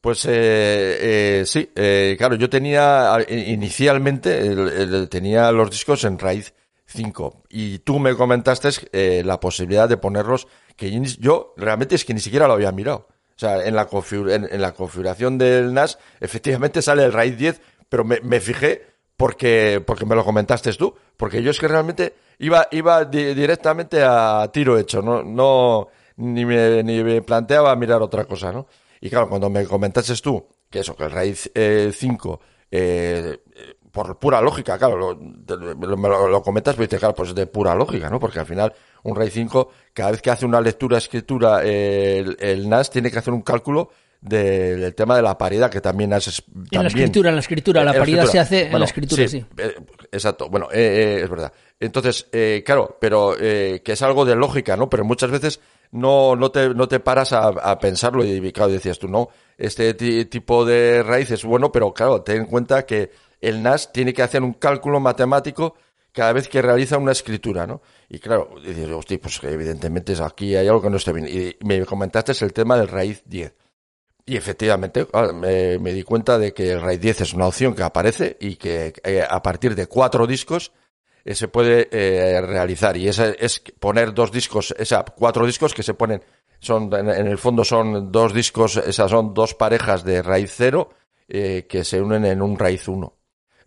Pues eh, eh, sí, eh, claro, yo tenía inicialmente el, el, tenía los discos en RAID 5 y tú me comentaste eh, la posibilidad de ponerlos que yo realmente es que ni siquiera lo había mirado. O sea, en la, en, en la configuración del NAS efectivamente sale el RAID 10, pero me, me, fijé porque, porque me lo comentaste tú, porque yo es que realmente iba, iba di directamente a tiro hecho, no, no ni, me, ni me planteaba mirar otra cosa, ¿no? Y claro, cuando me comentases tú que eso, que el raíz 5, eh, eh, por pura lógica, claro, lo, lo, lo, lo comentas, pero dices, claro, pues de pura lógica, ¿no? Porque al final un RAID 5, cada vez que hace una lectura-escritura el, el NAS tiene que hacer un cálculo del tema de la paridad, que también haces. En la escritura, en la escritura, la paridad se hace en la escritura, sí. Eh, exacto, bueno, eh, eh, es verdad. Entonces, claro, pero que es algo de lógica, ¿no? Pero muchas veces no, no, te, no te paras a, pensarlo y, claro, decías tú, no, este tipo de raíz es bueno, pero claro, ten en cuenta que el NAS tiene que hacer un cálculo matemático cada vez que realiza una escritura, ¿no? Y claro, dices, hostia, pues evidentemente aquí hay algo que no está bien. Y me comentaste el tema del raíz 10. Y efectivamente, me, di cuenta de que el RAID 10 es una opción que aparece y que eh, a partir de cuatro discos eh, se puede eh, realizar. Y esa es poner dos discos, esa, cuatro discos que se ponen, son, en, el fondo son dos discos, esas son dos parejas de raíz 0 que se unen en un raíz 1.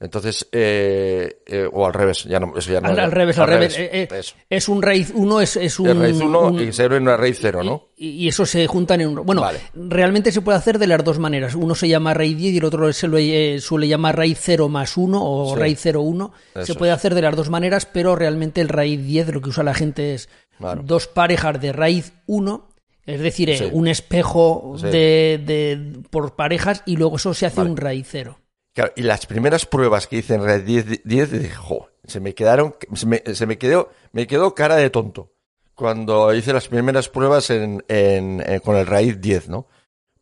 Entonces, eh, eh, o al revés, ya no, eso ya no al, revés, al, revés. Eh, es un raíz 1, es, es un. raíz 1 y 0 en una raíz 0, ¿no? Y, eso se juntan en un. Bueno, realmente se puede hacer de las dos maneras. Uno se llama raíz 10 y el otro se le suele llamar raíz 0 más 1 o raíz 0, 1. Se puede hacer de las dos maneras, pero realmente el raíz 10 lo que usa la gente es dos parejas de raíz 1 es decir, un espejo de, de, por parejas y luego eso se hace un raíz 0 y las primeras pruebas que hice en Red 10, 10 dije, se me quedaron, se me, quedó, me quedó cara de tonto cuando hice las primeras pruebas en, en, eh, con el raíz 10, ¿no?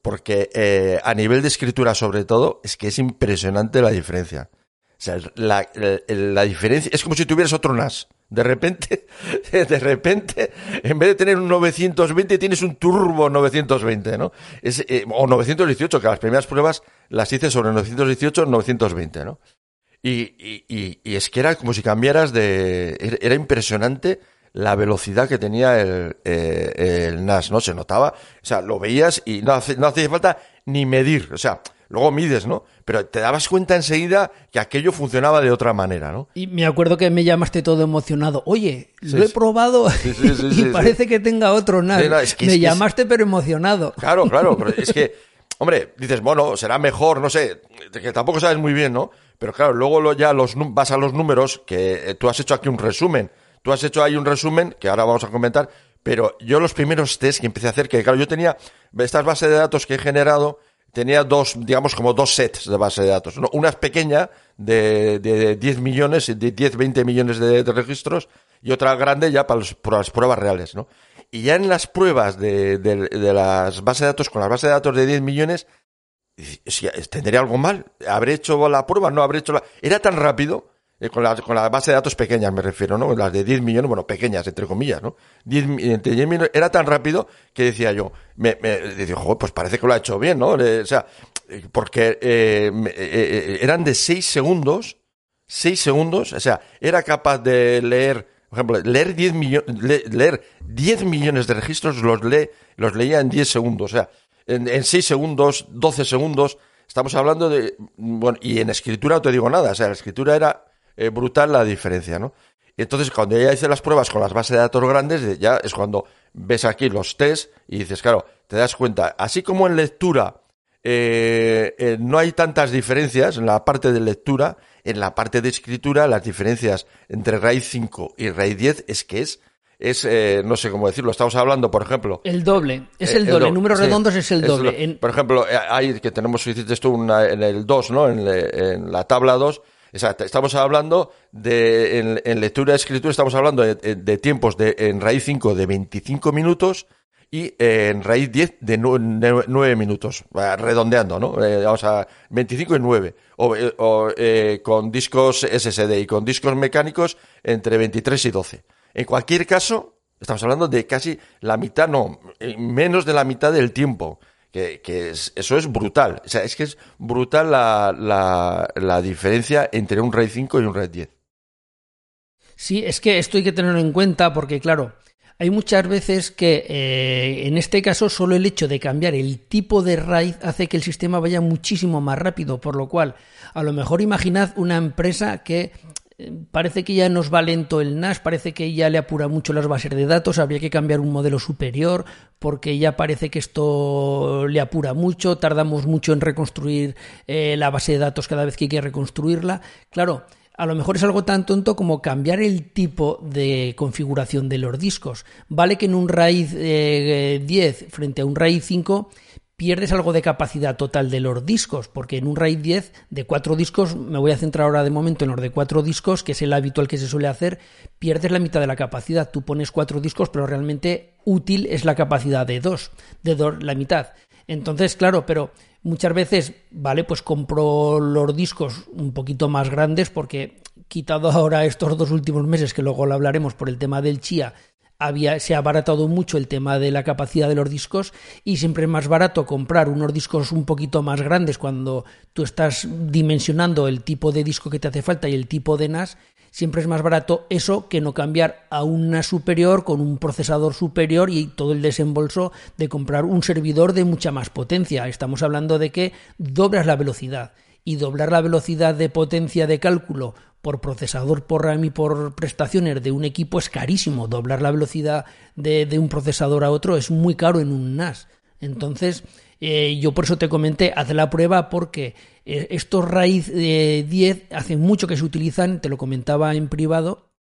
Porque eh, a nivel de escritura sobre todo, es que es impresionante la diferencia. O sea, la, la diferencia, es como si tuvieras otro NAS. De repente, [laughs] de repente, en vez de tener un 920, tienes un turbo 920, ¿no? Es, eh, o 918, que las primeras pruebas las hice sobre 918 920, ¿no? Y, y, y, es que era como si cambiaras de... Era impresionante la velocidad que tenía el, eh, el NAS, ¿no? Se notaba, o sea, lo veías y no, no hacía falta ni medir, o sea, luego mides, ¿no? Pero te dabas cuenta enseguida que aquello funcionaba de otra manera, ¿no? Y me acuerdo que me llamaste todo emocionado. Oye, lo he probado [laughs] y parece que tenga otro nada. me llamaste pero emocionado. Claro, claro, pero es que, [laughs] hombre, dices, bueno, será mejor, no sé, que tampoco sabes muy bien, ¿no? Pero claro, luego ya los, vas a los números, que eh, tú has hecho aquí un resumen. Tú has hecho ahí un resumen, que ahora vamos a comentar, pero yo los primeros test que empecé a hacer, que claro, yo tenía estas bases de datos que he generado, tenía dos, digamos, como dos sets de base de datos. Una es pequeña, de, de 10 millones, de 10, 20 millones de, registros, y otra grande ya para, las pruebas reales, ¿no? Y ya en las pruebas de, de, las bases de datos, con las bases de datos de 10 millones, ¿tendría algo mal? ¿Habré hecho la prueba? ¿No habré hecho la...? Era tan rápido eh, con, la, con la base de datos pequeñas me refiero, ¿no? Las de 10 millones, bueno, pequeñas, entre comillas, ¿no? 10, entre 10 millones, era tan rápido que decía yo, me, me decía, joder, pues parece que lo ha hecho bien, ¿no? o sea, porque eh, eh, eh, eran de 6 segundos, 6 segundos, o sea, era capaz de leer, por ejemplo, leer 10 millones, leer 10 millones de registros, los, lee, los leía en 10 segundos, o sea, en, en 6 segundos, 12 segundos, estamos hablando de, bueno, y en escritura no te digo nada, o sea, la escritura era eh, brutal la diferencia, ¿no? Y entonces cuando ya hice las pruebas con las bases de datos grandes, ya es cuando ves aquí los test y dices, claro, te das cuenta, así como en lectura eh, eh, no hay tantas diferencias en la parte de lectura, en la parte de escritura las diferencias entre RAID 5 y RAID 10 es que es es, no sé cómo decirlo, estamos hablando, por ejemplo... El doble, es el doble, en números redondos es el doble. Por ejemplo, hay que tenemos, hiciste esto en el 2, ¿no? En, en la tabla 2, Exacto, estamos hablando de, en, lectura y escritura, estamos hablando de, tiempos de, en raíz 5 de 25 minutos y en raíz 10 de 9, minutos, redondeando, ¿no? Eh, vamos a 25 y 9. O, eh, o eh, con discos SSD y con discos mecánicos entre 23 y 12. En cualquier caso, estamos hablando de casi la mitad, no, menos de la mitad del tiempo que, que eso es brutal. O sea, es que es brutal la, la, la diferencia entre un RAID 5 y un RAID 10. Sí, es que esto hay que tenerlo en cuenta porque, claro, hay muchas veces que eh, en este caso solo el hecho de cambiar el tipo de RAID hace que el sistema vaya muchísimo más rápido, por lo cual a lo mejor imaginad una empresa que parece que ya nos va lento el NAS, parece que ya le apura mucho las bases de datos, habría que cambiar un modelo superior porque ya parece que esto le apura mucho, tardamos mucho en reconstruir eh, la base de datos cada vez que hay que reconstruirla. Claro, a lo mejor es algo tan tonto como cambiar el tipo de configuración de los discos. Vale que en un RAID 10 eh, frente a un RAID 5 pierdes algo de capacidad total de los discos, porque en un RAID 10 de cuatro discos, me voy a centrar ahora de momento en los de cuatro discos, que es el habitual que se suele hacer, pierdes la mitad de la capacidad. Tú pones cuatro discos, pero realmente útil es la capacidad de dos, de dos, la mitad. Entonces, claro, pero muchas veces, vale, pues compro los discos un poquito más grandes porque quitado ahora estos dos últimos meses, que luego lo hablaremos por el tema del chía, había, se ha abaratado mucho el tema de la capacidad de los discos y siempre es más barato comprar unos discos un poquito más grandes cuando tú estás dimensionando el tipo de disco que te hace falta y el tipo de NAS siempre es más barato eso que no cambiar a una superior con un procesador superior y todo el desembolso de comprar un servidor de mucha más potencia. Estamos hablando de que doblas la velocidad y doblar la velocidad de potencia de cálculo por procesador, por RAM y por prestaciones de un equipo es carísimo. Doblar la velocidad de, de un procesador a otro es muy caro en un NAS. Entonces, eh, yo por eso te comenté, haz la prueba porque eh, estos raíz 10 eh, hace mucho que se utilizan, te lo comentaba en privado,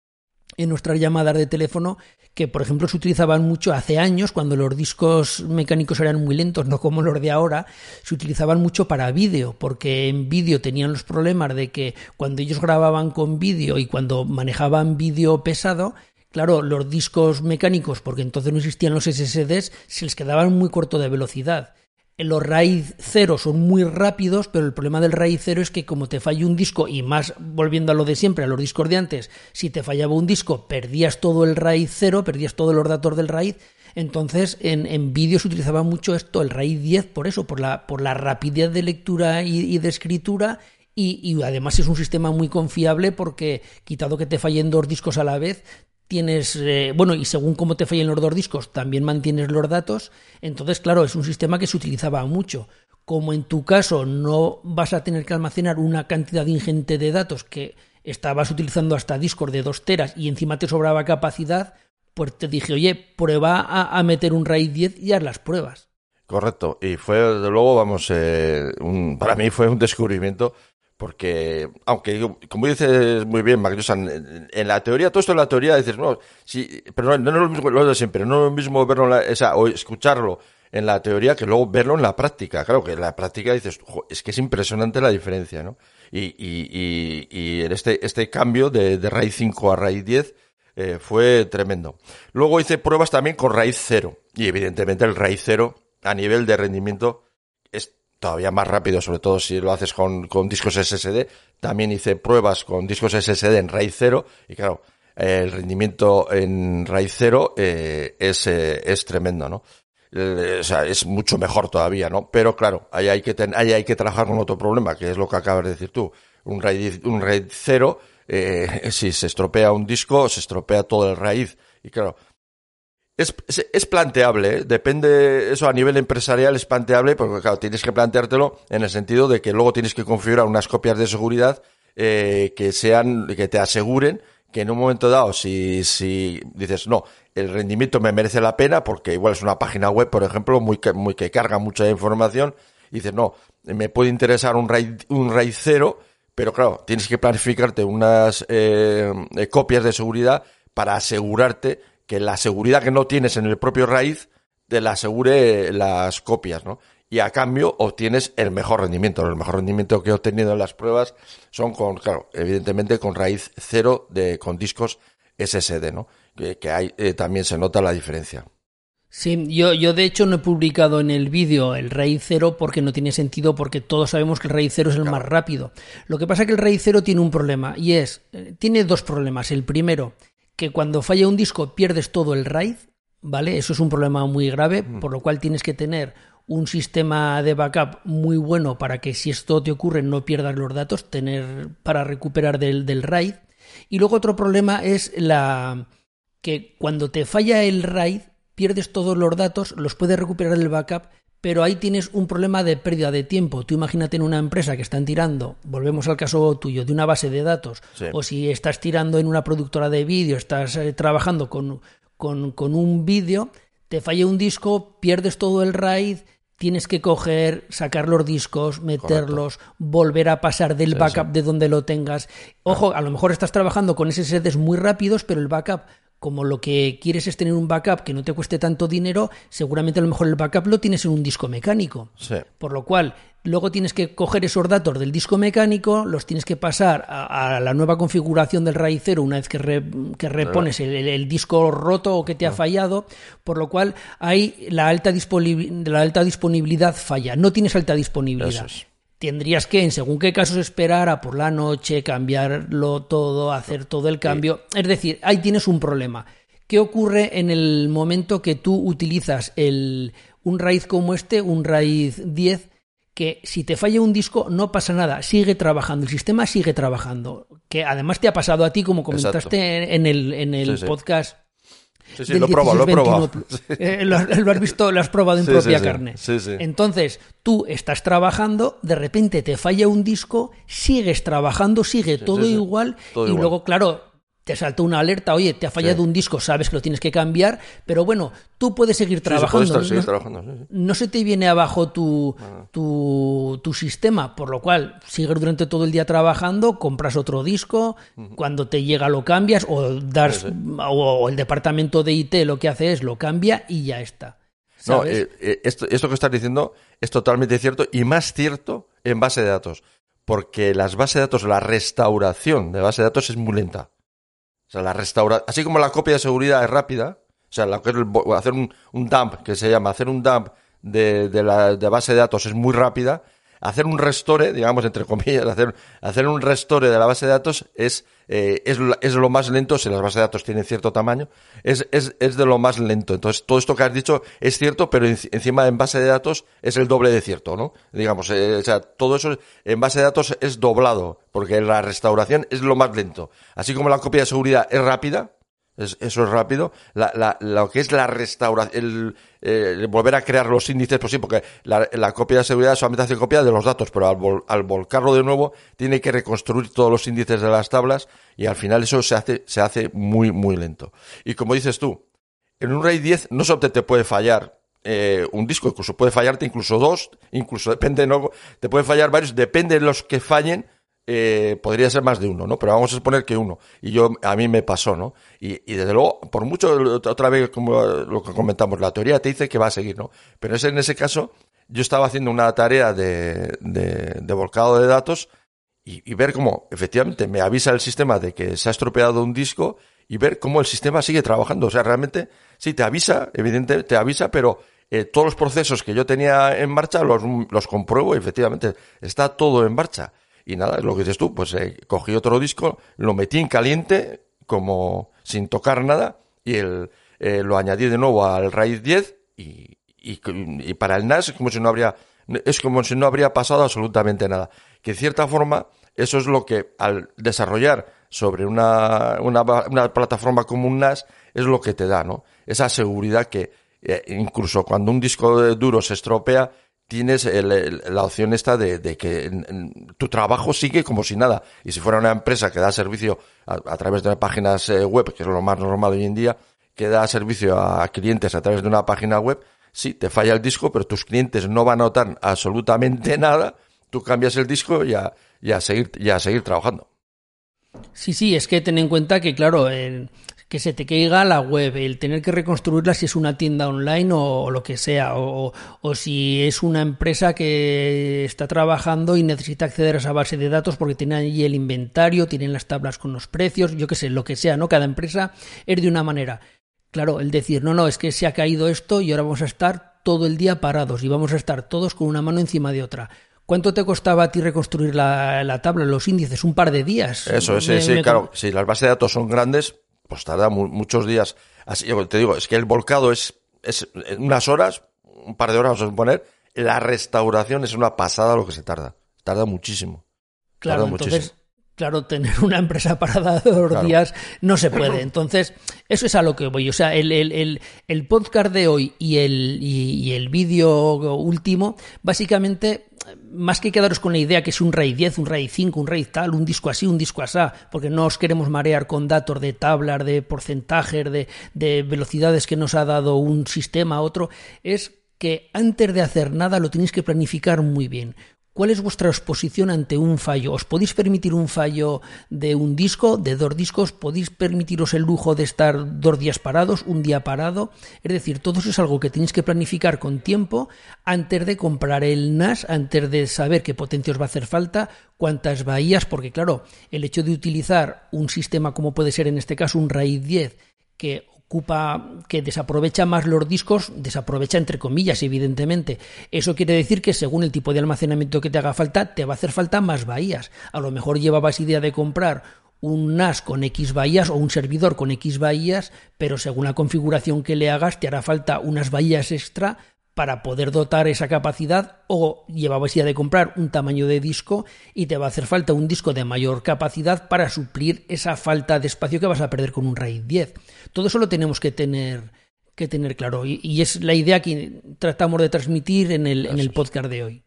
en nuestras llamadas de teléfono, que por ejemplo se utilizaban mucho hace años, cuando los discos mecánicos eran muy lentos, no como los de ahora, se utilizaban mucho para vídeo, porque en vídeo tenían los problemas de que cuando ellos grababan con vídeo y cuando manejaban vídeo pesado, Claro, los discos mecánicos, porque entonces no existían los SSDs, se les quedaban muy corto de velocidad. Los RAID 0 son muy rápidos, pero el problema del RAID 0 es que como te falla un disco, y más volviendo a lo de siempre, a los discos de antes, si te fallaba un disco, perdías todo el RAID 0, perdías todos los datos del RAID. Entonces, en, en vídeo se utilizaba mucho esto, el RAID 10, por eso, por la, por la rapidez de lectura y, de escritura, y, y, además es un sistema muy confiable porque, quitado que te fallen dos discos a la vez, tienes, eh, bueno, y según cómo te fallen los dos discos, también mantienes los datos. Entonces, claro, es un sistema que se utilizaba mucho. Como en tu caso no vas a tener que almacenar una cantidad ingente de datos que estabas utilizando hasta discos de dos teras y encima te sobraba capacidad, pues te dije, oye, prueba a, meter un RAID 10 y haz las pruebas. Correcto, y fue, de luego, vamos, eh, para mí fue un descubrimiento porque, aunque, como dices muy bien, Magnus, en, la teoría, todo esto en la teoría dices, no, sí, pero no, es lo mismo lo de siempre, no es lo mismo verlo en la, o escucharlo en la teoría que luego verlo en la práctica. Claro que en la práctica dices, es que es impresionante la diferencia, ¿no? Y, y, y, y este, este cambio de, de raíz 5 a raíz 10 eh, fue tremendo. Luego hice pruebas también con raíz 0. Y evidentemente el raíz 0 a nivel de rendimiento todavía más rápido, sobre todo si lo haces con, con discos SSD. También hice pruebas con discos SSD en RAID 0 y claro, el rendimiento en RAID 0 eh, es, eh, es tremendo, ¿no? Eh, o sea, es mucho mejor todavía, ¿no? Pero claro, ahí hay que, ten, ahí hay que trabajar con otro problema, que es lo que acabas de decir tú. Un RAID, un RAID 0, eh, [laughs] si se estropea un disco, se estropea todo el RAID. Y claro, es, es, planteable, ¿eh? depende, eso a nivel empresarial es planteable, porque claro, tienes que planteártelo en el sentido de que luego tienes que configurar unas copias de seguridad eh, que sean, que te aseguren que en un momento dado, si, si dices, no, el rendimiento me merece la pena, porque igual es una página web, por ejemplo, muy, muy que carga mucha información, y dices, no, me puede interesar un RAID, un RAID cero, pero claro, tienes que planificarte unas eh, copias de seguridad para asegurarte que la seguridad que no tienes en el propio raíz te la asegure las copias, ¿no? Y a cambio obtienes el mejor rendimiento. El mejor rendimiento que he obtenido en las pruebas son con, claro, evidentemente con raíz cero de, con discos SSD, ¿no? Que, que hay, eh, también se nota la diferencia. Sí, yo, yo de hecho no he publicado en el vídeo el raíz cero porque no tiene sentido, porque todos sabemos que el raíz cero es el más rápido. Lo que pasa es que el raíz cero tiene un problema y es, eh, tiene dos problemas. El primero, que cuando falla un disco pierdes todo el RAID, ¿vale? Eso es un problema muy grave, por lo cual tienes que tener un sistema de backup muy bueno para que si esto te ocurre no pierdas los datos, tener para recuperar del, del RAID. Y luego otro problema es la que cuando te falla el RAID pierdes todos los datos, los puedes recuperar del backup, pero ahí tienes un problema de pérdida de tiempo. Tú imagínate en una empresa que están tirando, volvemos al caso tuyo, de una base de datos, o si estás tirando en una productora de vídeo, estás eh, trabajando con, con, con un vídeo, te falla un disco, pierdes todo el RAID, tienes que coger, sacar los discos, meterlos, volver a pasar del backup de donde lo tengas. Ojo, a lo mejor estás trabajando con SSDs muy rápidos, pero el backup como lo que quieres es tener un backup que no te cueste tanto dinero, seguramente a lo mejor el backup lo tienes en un disco mecánico. Por lo cual, luego tienes que coger esos datos del disco mecánico, los tienes que pasar a, la nueva configuración del RAID 0 una vez que, repones el, disco roto o que te ha fallado, por lo cual ahí la alta, la alta disponibilidad falla. No tienes alta disponibilidad tendrías que, en según qué casos, esperar a por la noche, cambiarlo todo, hacer todo el cambio. Es decir, ahí tienes un problema. ¿Qué ocurre en el momento que tú utilizas el, un raíz como este, un raíz 10? que si te falla un disco no pasa nada, sigue trabajando, el sistema sigue trabajando, que además te ha pasado a ti como comentaste en el, en el podcast Sí, sí, lo he probado, lo he probado. Eh, lo, has visto, lo has probado en propia carne. Entonces, tú estás trabajando, de repente te falla un disco, sigues trabajando, sigue todo igual, y luego, claro, te salta una alerta, oye, te ha fallado un disco, sabes que lo tienes que cambiar, pero bueno, tú puedes seguir trabajando. no, se te viene abajo tu, tu, tu, sistema, por lo cual sigues durante todo el día trabajando, compras otro disco, cuando te llega lo cambias, o, das, o, el departamento de IT lo que hace es lo cambia y ya está. No, eh, eh, esto, esto que estás diciendo es totalmente cierto y más cierto en base de datos, porque las bases de datos, la restauración de base de datos es muy lenta. O sea, la restauración, así como la copia de seguridad es rápida, o sea, lo que es hacer un, un, dump, que se llama hacer un dump de, de, la de base de datos es muy rápida, hacer un restore, digamos, entre comillas, [laughs] hacer, hacer un restore de la base de datos es, eh, es, es, lo más lento, si las bases de datos tienen cierto tamaño, es, es, es de lo más lento. Entonces, todo esto que has dicho es cierto, pero encima en base de datos es el doble de cierto, ¿no? Digamos, eh, o sea, todo eso en base de datos es doblado, porque la restauración es lo más lento. Así como la copia de seguridad es rápida, eso es rápido. La, la, lo que es la restauración, el, volver a crear los índices, pues sí, porque la, copia de seguridad solamente hace copia de los datos, pero al, al, volcarlo de nuevo tiene que reconstruir todos los índices de las tablas y al final eso se hace, se hace muy, muy lento. Y como dices tú, en un RAID 10 no solo te puede fallar eh, un disco, incluso puede fallarte incluso dos, incluso depende, no, te puede fallar varios, depende de los que fallen, eh, podría ser más de uno, ¿no? Pero vamos a suponer que uno. Y yo, a mí me pasó, ¿no? Y, y desde luego, por mucho, otra vez, como lo que comentamos, la teoría te dice que va a seguir, ¿no? Pero es en ese caso, yo estaba haciendo una tarea de, de, volcado de datos y, y, ver cómo, efectivamente, me avisa el sistema de que se ha estropeado un disco y ver cómo el sistema sigue trabajando. O sea, realmente, sí, te avisa, evidentemente, te avisa, pero eh, todos los procesos que yo tenía en marcha los, los compruebo y efectivamente está todo en marcha. Y nada, lo que dices tú, pues eh, cogí otro disco, lo metí en caliente, como sin tocar nada, y el, eh, lo añadí de nuevo al RAID 10 y, y, y, para el NAS es como si no habría, es como si no habría pasado absolutamente nada. Que en cierta forma, eso es lo que al desarrollar sobre una, una, una plataforma como un NAS es lo que te da, ¿no? Esa seguridad que eh, incluso cuando un disco duro se estropea, tienes el, la opción esta de, que tu trabajo sigue como si nada. Y si fuera una empresa que da servicio a, a través de páginas eh, web, que es lo más normal hoy en día, que da servicio a clientes a través de una página web, sí, te falla el disco, pero tus clientes no van a notar absolutamente [laughs] nada. Tú cambias el disco y a, y a seguir, y a seguir trabajando. Sí, sí, es que ten en cuenta que, claro, eh, que se te caiga la web, el tener que reconstruirla si es una tienda online o, o lo que sea, o, o, si es una empresa que está trabajando y necesita acceder a esa base de datos porque tiene allí el inventario, tienen las tablas con los precios, yo qué sé, lo que sea, ¿no? Cada empresa es de una manera. Claro, el decir, no, no, es que se ha caído esto y ahora vamos a estar todo el día parados y vamos a estar todos con una mano encima de otra. ¿Cuánto te costaba a ti reconstruir la, la tabla, los índices? Un par de días. Eso, sí, sí, claro. Si las bases de datos son grandes, pues tarda mu muchos días. Así, yo te digo, es que el volcado es, es unas horas, un par de horas vamos a suponer, la restauración es una pasada lo que se tarda. Tarda muchísimo. Claro, tarda entonces, muchísimo. Claro, tener una empresa parada [laughs] dos claro. días no se puede. [clears throat] Entonces, eso es a lo que voy. O sea, el, el, el, el podcast de hoy y el, y, y el vídeo último, básicamente más que quedaros con la idea que es un RAID 10, un RAID 5, un RAID tal, un disco así, un disco así, porque no os queremos marear con datos de tablas, de porcentajes, de, de velocidades que nos ha dado un sistema a otro, es que antes de hacer nada lo tenéis que planificar muy bien. ¿Cuál es vuestra exposición ante un fallo? ¿Os podéis permitir un fallo de un disco, de dos discos? ¿Podéis permitiros el lujo de estar dos días parados, un día parado? Es decir, todo eso es algo que tenéis que planificar con tiempo antes de comprar el NAS, antes de saber qué potencia os va a hacer falta, cuántas bahías, porque claro, el hecho de utilizar un sistema como puede ser en este caso un RAID 10 que ocupa, que desaprovecha más los discos, desaprovecha entre comillas, evidentemente. Eso quiere decir que según el tipo de almacenamiento que te haga falta, te va a hacer falta más bahías. A lo mejor llevabas idea de comprar un NAS con X bahías o un servidor con X bahías, pero según la configuración que le hagas, te hará falta unas bahías extra para poder dotar esa capacidad o llevabas ya de comprar un tamaño de disco y te va a hacer falta un disco de mayor capacidad para suplir esa falta de espacio que vas a perder con un RAID 10. Todo eso lo tenemos que tener que tener claro y, es la idea que tratamos de transmitir en el, en el podcast de hoy.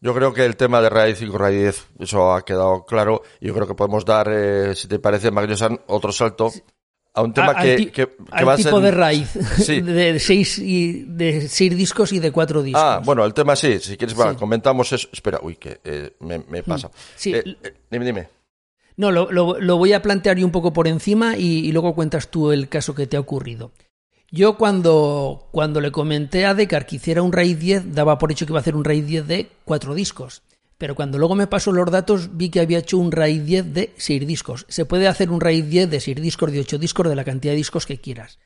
Yo creo que el tema de RAID 5, RAID 10, eso ha quedado claro. Yo creo que podemos dar, eh, si te parece, Magnosan, otro salto a un tema que, que, va tipo de raíz [laughs] de seis y de seis discos y de cuatro discos. Ah bueno el tema sí si quieres comentamos eso. Espera uy que eh, me, me, pasa. Sí. Eh, eh, dime dime. No lo, lo, voy a plantear yo un poco por encima y, y, luego cuentas tú el caso que te ha ocurrido. Yo cuando cuando le comenté a Decar que hiciera un RAID 10 daba por hecho que iba a hacer un RAID 10 de cuatro discos pero cuando luego me pasó los datos vi que había hecho un RAID 10 de 6 discos. Se puede hacer un RAID 10 de 6 discos, de 8 discos, de la cantidad de discos que quieras.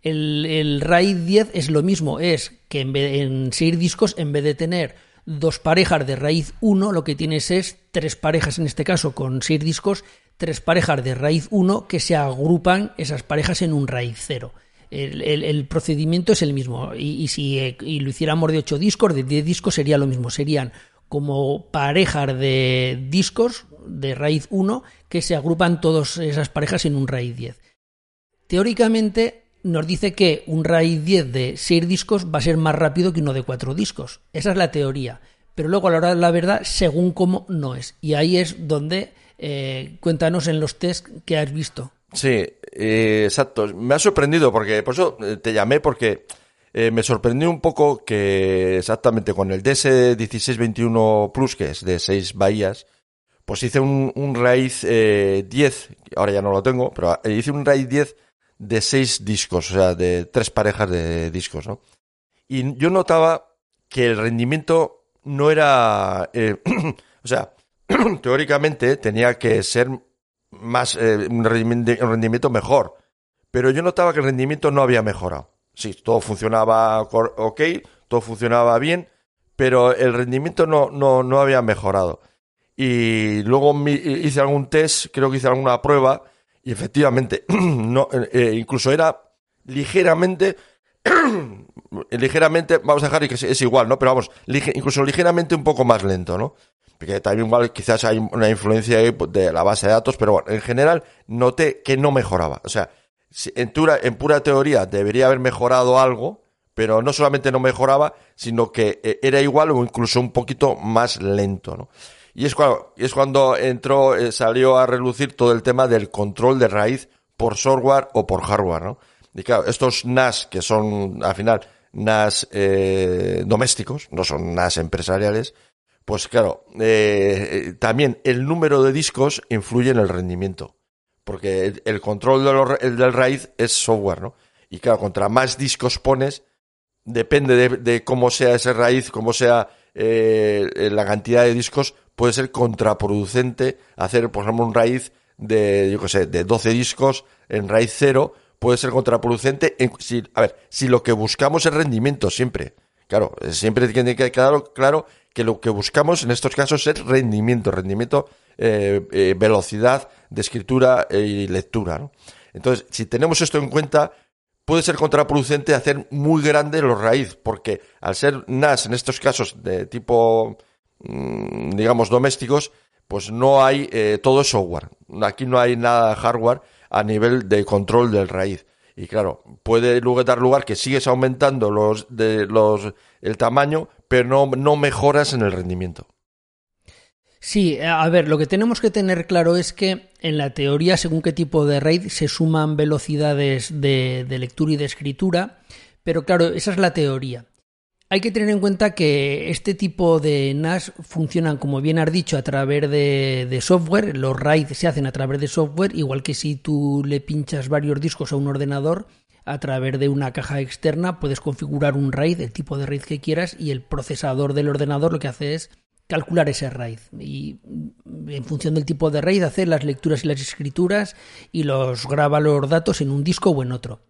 El, el RAID 10 es lo mismo, es que en, vez, en 6 discos, en vez de tener dos parejas de raíz 1, lo que tienes es tres parejas, en este caso con 6 discos, tres parejas de raíz 1 que se agrupan esas parejas en un raíz 0. El, el, el, procedimiento es el mismo. Y, y si eh, y lo hiciéramos de 8 discos, de 10 discos sería lo mismo. Serían como parejas de discos de raíz 1 que se agrupan todas esas parejas en un raíz 10. Teóricamente nos dice que un raíz 10 de 6 discos va a ser más rápido que uno de 4 discos. Esa es la teoría. Pero luego a la hora de la verdad, según cómo no es. Y ahí es donde eh, cuéntanos en los test que has visto. Sí, eh, exacto. Me ha sorprendido porque, por eso eh, te llamé porque eh, me sorprendió un poco que exactamente con el DS1621 Plus, que es de 6 bahías, pues hice un, un raíz eh, 10, ahora ya no lo tengo, pero hice un raíz 10 de 6 discos, o sea, de tres parejas de discos, ¿no? Y yo notaba que el rendimiento no era, eh, [clears throat] o sea, [clears throat] teóricamente tenía que ser más, eh, un, rendimiento, un rendimiento mejor, pero yo notaba que el rendimiento no había mejorado sí, todo funcionaba ok, todo funcionaba bien, pero el rendimiento no, no, no había mejorado. Y luego hice algún test, creo que hice alguna prueba, y efectivamente, [clears throat] no, eh, incluso era ligeramente, [clears throat] ligeramente, vamos a dejar que es, igual, ¿no? Pero vamos, incluso ligeramente un poco más lento, ¿no? Porque también igual quizás hay una influencia de la base de datos, pero bueno, en general noté que no mejoraba. O sea, en, pura teoría debería haber mejorado algo, pero no solamente no mejoraba, sino que eh, era igual o incluso un poquito más lento, ¿no? Y es cuando, es cuando entró, eh, salió a relucir todo el tema del control de raíz por software o por hardware, ¿no? Y claro, estos NAS, que son al final NAS eh, domésticos, no son NAS empresariales, pues claro, eh, también el número de discos influye en el rendimiento porque el control de el del raíz es software, ¿no? Y claro, contra más discos pones, depende de, de cómo sea ese raíz, cómo sea eh, la cantidad de discos, puede ser contraproducente hacer, por ejemplo, un raíz de, yo qué sé, de 12 discos en raíz cero, puede ser contraproducente. En, si, a ver, si lo que buscamos es rendimiento siempre, claro, siempre tiene que quedar claro que lo que buscamos en estos casos es rendimiento, rendimiento eh, eh, velocidad de escritura y lectura. Entonces, si tenemos esto en cuenta, puede ser contraproducente hacer muy grande los raíz, porque al ser NAS en estos casos de tipo, mm, digamos, domésticos, pues no hay eh, todo software. Aquí no hay nada hardware a nivel de control del raíz. Y claro, puede luego dar lugar que sigues aumentando los, de, los, el tamaño, pero no, no mejoras en el rendimiento. Sí, a ver, lo que tenemos que tener claro es que en la teoría, según qué tipo de RAID, se suman velocidades de, lectura y de escritura, pero claro, esa es la teoría. hay que tener en cuenta que este tipo de NAS funcionan, como bien has dicho, a través de, software. Los RAID se hacen a través de software, igual que si tú le pinchas varios discos a un ordenador a través de una caja externa, puedes configurar un RAID, el tipo de RAID que quieras, y el procesador del ordenador lo que hace es calcular ese RAID y en función del tipo de RAID hacer las lecturas y las escrituras y los graba los datos en un disco o en otro.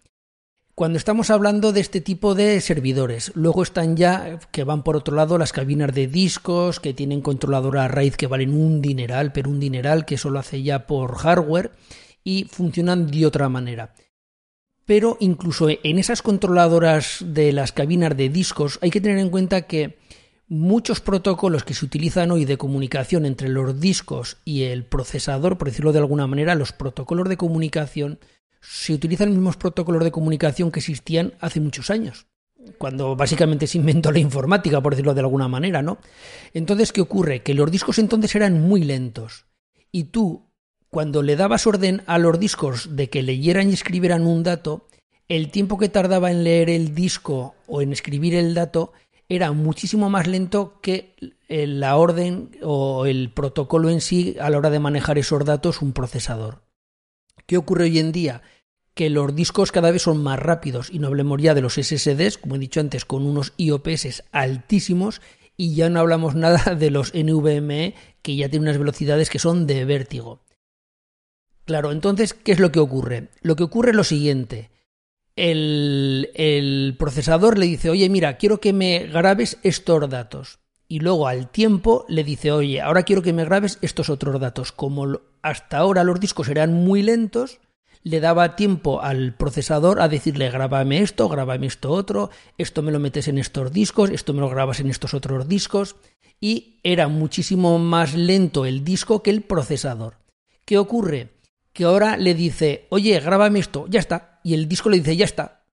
Cuando estamos hablando de este tipo de servidores, luego están ya que van por otro lado las cabinas de discos que tienen controladora RAID que valen un dineral, pero un dineral que solo hace ya por hardware y funcionan de otra manera. Pero incluso en esas controladoras de las cabinas de discos hay que tener en cuenta que muchos protocolos que se utilizan hoy de comunicación entre los discos y el procesador, por decirlo de alguna manera, los protocolos de comunicación se utilizan los mismos protocolos de comunicación que existían hace muchos años, cuando básicamente se inventó la informática, por decirlo de alguna manera, ¿no? Entonces, ¿qué ocurre? Que los discos entonces eran muy lentos y tú, cuando le dabas orden a los discos de que leyeran y escribieran un dato, el tiempo que tardaba en leer el disco o en escribir el dato era muchísimo más lento que la orden o el protocolo en sí a la hora de manejar esos datos un procesador. ¿Qué ocurre hoy en día? Que los discos cada vez son más rápidos y no hablemos ya de los SSDs, como he dicho antes, con unos IOPS altísimos y ya no hablamos nada [laughs] de los NVMe que ya tienen unas velocidades que son de vértigo. Claro, entonces, ¿qué es lo que ocurre? Lo que ocurre es lo siguiente. El, procesador le dice, oye, mira, quiero que me grabes estos datos y luego al tiempo le dice, oye, ahora quiero que me grabes estos otros datos. Como hasta ahora los discos eran muy lentos, le daba tiempo al procesador a decirle, grábame esto, grábame esto otro, esto me lo metes en estos discos, esto me lo grabas en estos otros discos, y era muchísimo más lento el disco que el procesador. ¿Qué ocurre? Que ahora le dice, oye, grábame esto, ya está, y el disco le dice, ya está.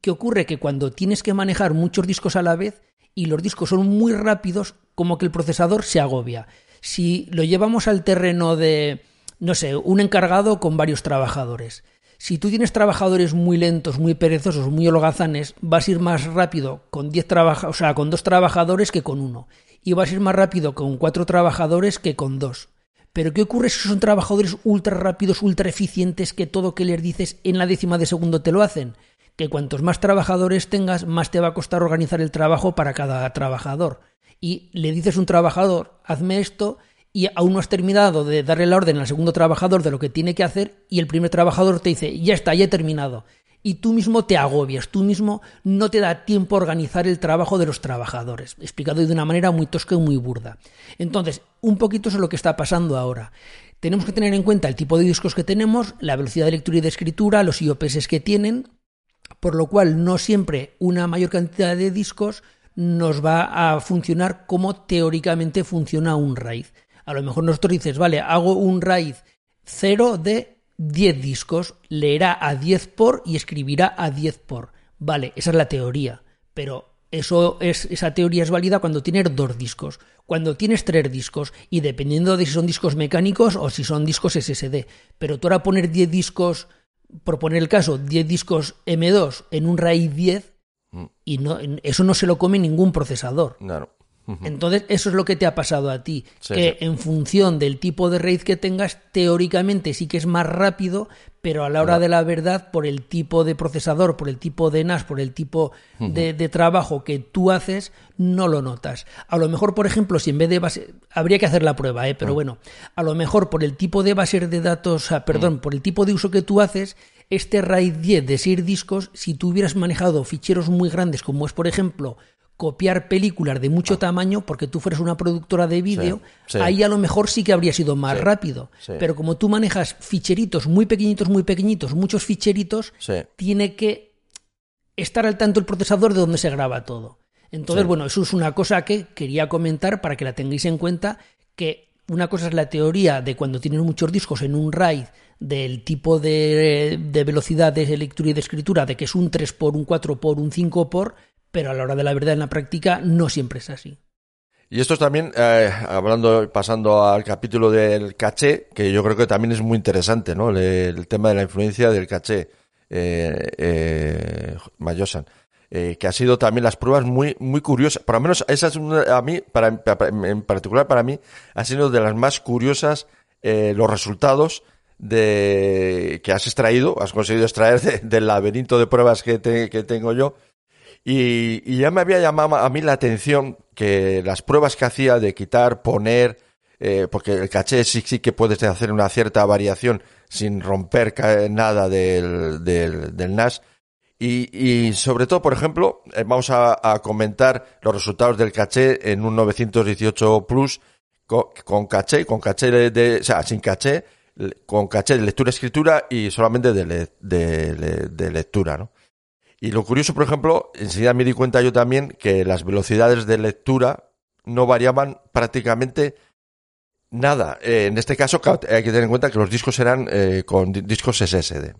¿Qué ocurre? Que cuando tienes que manejar muchos discos a la vez, y los discos son muy rápidos, como que el procesador se agobia. Si lo llevamos al terreno de, no sé, un encargado con varios trabajadores. Si tú tienes trabajadores muy lentos, muy perezosos, muy holgazanes, vas a ir más rápido con diez o sea, con dos trabajadores que con uno. Y vas a ir más rápido con cuatro trabajadores que con dos. Pero ¿qué ocurre si son trabajadores ultra rápidos, ultra eficientes, que todo que les dices en la décima de segundo te lo hacen? que cuantos más trabajadores tengas, más te va a costar organizar el trabajo para cada trabajador. Y le dices a un trabajador, hazme esto, y aún no has terminado de darle la orden al segundo trabajador de lo que tiene que hacer, y el primer trabajador te dice, ya está, ya he terminado. Y tú mismo te agobias, tú mismo no te da tiempo a organizar el trabajo de los trabajadores, explicado de una manera muy tosca y muy burda. Entonces, un poquito eso es lo que está pasando ahora. Tenemos que tener en cuenta el tipo de discos que tenemos, la velocidad de lectura y de escritura, los IOPS que tienen, por lo cual no siempre una mayor cantidad de discos nos va a funcionar como teóricamente funciona un RAID. A lo mejor nosotros dices, vale, hago un RAID 0 de 10 discos, leerá a 10 por y escribirá a 10 por. Vale, esa es la teoría, pero eso es, esa teoría es válida cuando tienes dos discos. Cuando tienes tres discos, y dependiendo de si son discos mecánicos o si son discos SSD. Pero tú ahora poner 10 discos por poner el caso, 10 discos M2 en un RAID 10 mm. y no, eso no se lo come ningún procesador. Claro. Entonces, eso es lo que te ha pasado a ti, que en función del tipo de RAID que tengas, teóricamente sí que es más rápido, pero a la hora de la verdad, por el tipo de procesador, por el tipo de NAS, por el tipo de, trabajo que tú haces, no lo notas. A lo mejor, por ejemplo, si en vez de base, habría que hacer la prueba, ¿eh? pero bueno, a lo mejor por el tipo de base de datos, perdón, por el tipo de uso que tú haces, este RAID 10 de 6 discos, si tú hubieras manejado ficheros muy grandes, como es, por ejemplo, copiar películas de mucho ah. tamaño porque tú fueras una productora de vídeo, ahí a lo mejor sí que habría sido más rápido. Pero como tú manejas ficheritos muy pequeñitos, muy pequeñitos, muchos ficheritos, tiene que estar al tanto el procesador de donde se graba todo. Entonces, bueno, eso es una cosa que quería comentar para que la tengáis en cuenta, que una cosa es la teoría de cuando tienes muchos discos en un RAID del tipo de, de velocidad de lectura y de escritura, de que es un 3 por un 4 por un 5 por, pero a la hora de la verdad en la práctica no siempre es así. Y esto es también, eh, hablando, pasando al capítulo del caché, que yo creo que también es muy interesante, ¿no? El, tema de la influencia del caché, eh, eh, Mayosan. eh, que ha sido también las pruebas muy, muy curiosas. Por lo menos esa es a mí, para, en particular para mí, ha sido de las más curiosas eh, los resultados de que has extraído, has conseguido extraer del laberinto de pruebas que, que tengo yo. Y, y, ya me había llamado a mí la atención que las pruebas que hacía de quitar, poner, eh, porque el caché sí, sí que puedes hacer una cierta variación sin romper nada del, del, del NAS, y, y, sobre todo, por ejemplo, eh, vamos a, a, comentar los resultados del caché en un 918 Plus con, con caché, con caché de, o sea, sin caché, con caché de lectura-escritura y solamente de, de, de, lectura, ¿no? Y lo curioso, por ejemplo, enseguida me di cuenta yo también que las velocidades de lectura no variaban prácticamente nada. Eh, en este caso hay que tener en cuenta que los discos eran eh, con discos SSD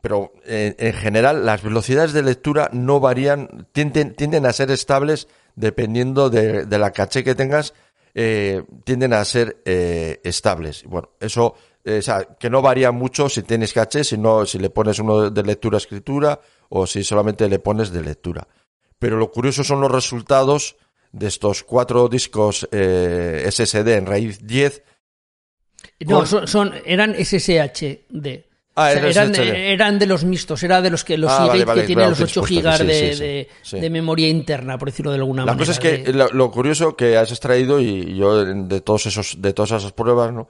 pero eh, en general las velocidades de lectura no varían, tienden, tienden a ser estables dependiendo de, la caché que tengas, eh, tienden a ser estables. Bueno, eso, o sea, que no varía mucho si tienes caché, si, no, si le pones uno de lectura-escritura o si solamente le pones de lectura. Pero lo curioso son los resultados de estos cuatro discos eh, SSD en raíz 10. No, son, son, eran SSHD. Ah, o sea, eran, eran, de los mixtos, era de los que los ah, vale, vale, que tienen los 8 gigas de, sí, de, sí. de, memoria interna, por decirlo de alguna La manera. La cosa es que lo, lo, curioso que has extraído, y yo de todos esos, de todas esas pruebas, ¿no?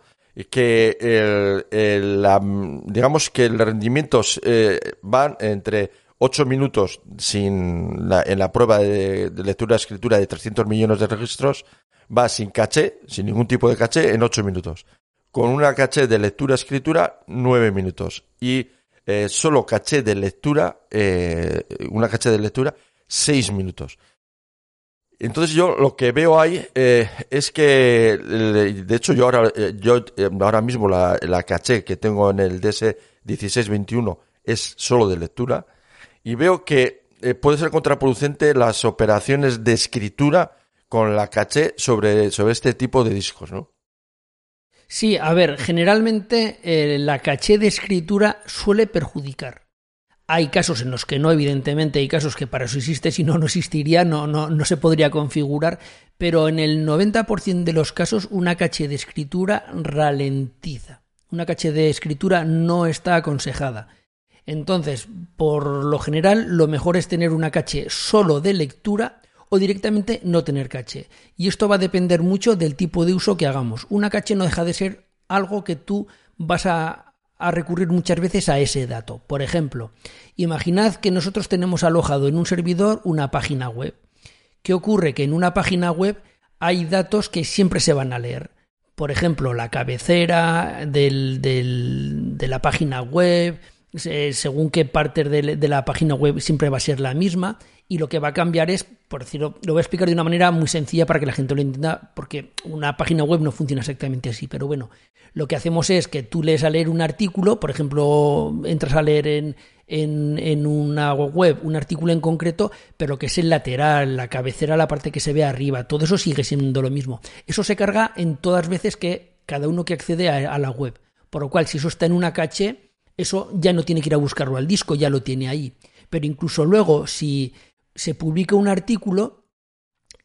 Que el, el, la, digamos que el rendimiento eh, van entre 8 minutos sin en la prueba de, de lectura-escritura de 300 millones de registros, va sin caché, sin ningún tipo de caché, en 8 minutos. Con una caché de lectura-escritura 9 minutos. Y eh, solo caché de lectura, eh, una caché de lectura 6 minutos. Entonces yo lo que veo ahí eh, es que, de hecho yo ahora, eh, yo ahora mismo la, la, caché que tengo en el DS1621 es solo de lectura y veo que eh, puede ser contraproducente las operaciones de escritura con la caché sobre, sobre este tipo de discos, ¿no? Sí, a ver, generalmente eh, la caché de escritura suele perjudicar. Hay casos en los que no, evidentemente, hay casos que para eso existe, si no, no existiría, no, no, no se podría configurar, pero en el 90% de los casos una caché de escritura ralentiza. Una caché de escritura no está aconsejada. Entonces, por lo general, lo mejor es tener una caché solo de lectura o directamente no tener caché. Y esto va a depender mucho del tipo de uso que hagamos. Una caché no deja de ser algo que tú vas a, recurrir muchas veces a ese dato. Por ejemplo, imaginad que nosotros tenemos alojado en un servidor una página web. ¿Qué ocurre? Que en una página web hay datos que siempre se van a leer. Por ejemplo, la cabecera de la página web, según qué parte de, la página web siempre va a ser la misma. Y lo que va a cambiar es, por decirlo, lo voy a explicar de una manera muy sencilla para que la gente lo entienda, porque una página web no funciona exactamente así, pero bueno, lo que hacemos es que tú lees a leer un artículo, por ejemplo, entras a leer en, en, en una web un artículo en concreto, pero que es el lateral, la cabecera, la parte que se ve arriba, todo eso sigue siendo lo mismo. Eso se carga en todas veces que cada uno que accede a, a la web, por lo cual si eso está en una caché, eso ya no tiene que ir a buscarlo al disco, ya lo tiene ahí. Pero incluso luego, si se publica un artículo,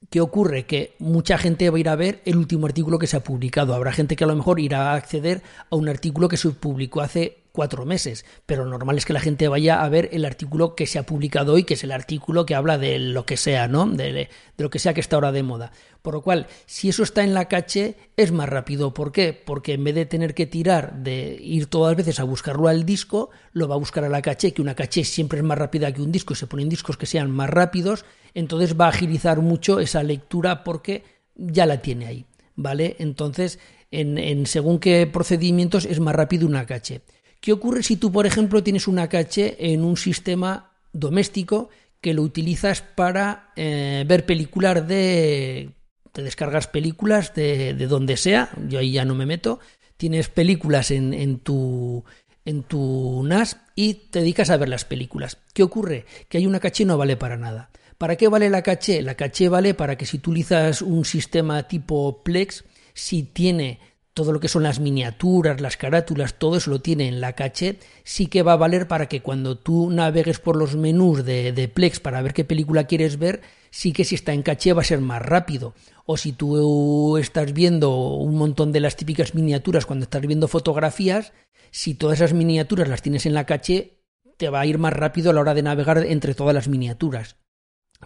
¿qué ocurre? Que mucha gente va a ir a ver el último artículo que se ha publicado. Habrá gente que a lo mejor irá a acceder a un artículo que se publicó hace cuatro meses, pero normal es que la gente vaya a ver el artículo que se ha publicado hoy, que es el artículo que habla de lo que sea, ¿no? De, lo que sea que está ahora de moda. Por lo cual, si eso está en la caché, es más rápido. ¿Por qué? Porque en vez de tener que tirar, de ir todas las veces a buscarlo al disco, lo va a buscar a la caché, que una caché siempre es más rápida que un disco, y se ponen discos que sean más rápidos, entonces va a agilizar mucho esa lectura porque ya la tiene ahí, ¿vale? Entonces, en, en según qué procedimientos es más rápido una caché. ¿Qué ocurre si tú, por ejemplo, tienes una caché en un sistema doméstico que lo utilizas para eh, ver películas de... Te descargas películas de, de, donde sea, yo ahí ya no me meto, tienes películas en, en, tu, en tu NAS y te dedicas a ver las películas. ¿Qué ocurre? Que hay una caché no vale para nada. ¿Para qué vale la caché? La caché vale para que si utilizas un sistema tipo Plex, si tiene todo lo que son las miniaturas, las carátulas, todo eso lo tiene en la caché, sí que va a valer para que cuando tú navegues por los menús de, de, Plex para ver qué película quieres ver, sí que si está en caché va a ser más rápido. O si tú estás viendo un montón de las típicas miniaturas cuando estás viendo fotografías, si todas esas miniaturas las tienes en la caché, te va a ir más rápido a la hora de navegar entre todas las miniaturas.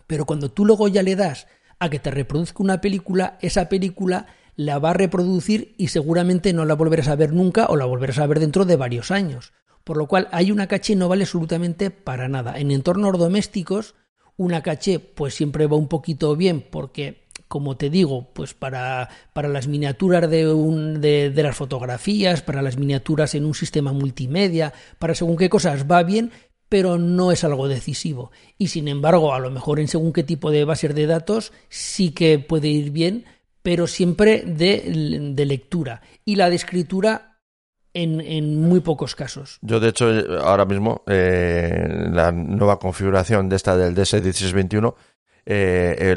Pero cuando tú luego ya le das a que te reproduzca una película, esa película la va a reproducir y seguramente no la volverás a ver nunca o la volverás a ver dentro de varios años. Por lo cual hay una caché no vale absolutamente para nada. En entornos domésticos, una caché pues siempre va un poquito bien porque como te digo, pues para, para las miniaturas de, un, de, de, las fotografías, para las miniaturas en un sistema multimedia, para según qué cosas va bien, pero no es algo decisivo. Y sin embargo, a lo mejor en según qué tipo de bases de datos sí que puede ir bien, pero siempre de, de lectura. Y la de escritura en, en, muy pocos casos. Yo, de hecho, ahora mismo, eh, la nueva configuración de esta del DS1621, eh,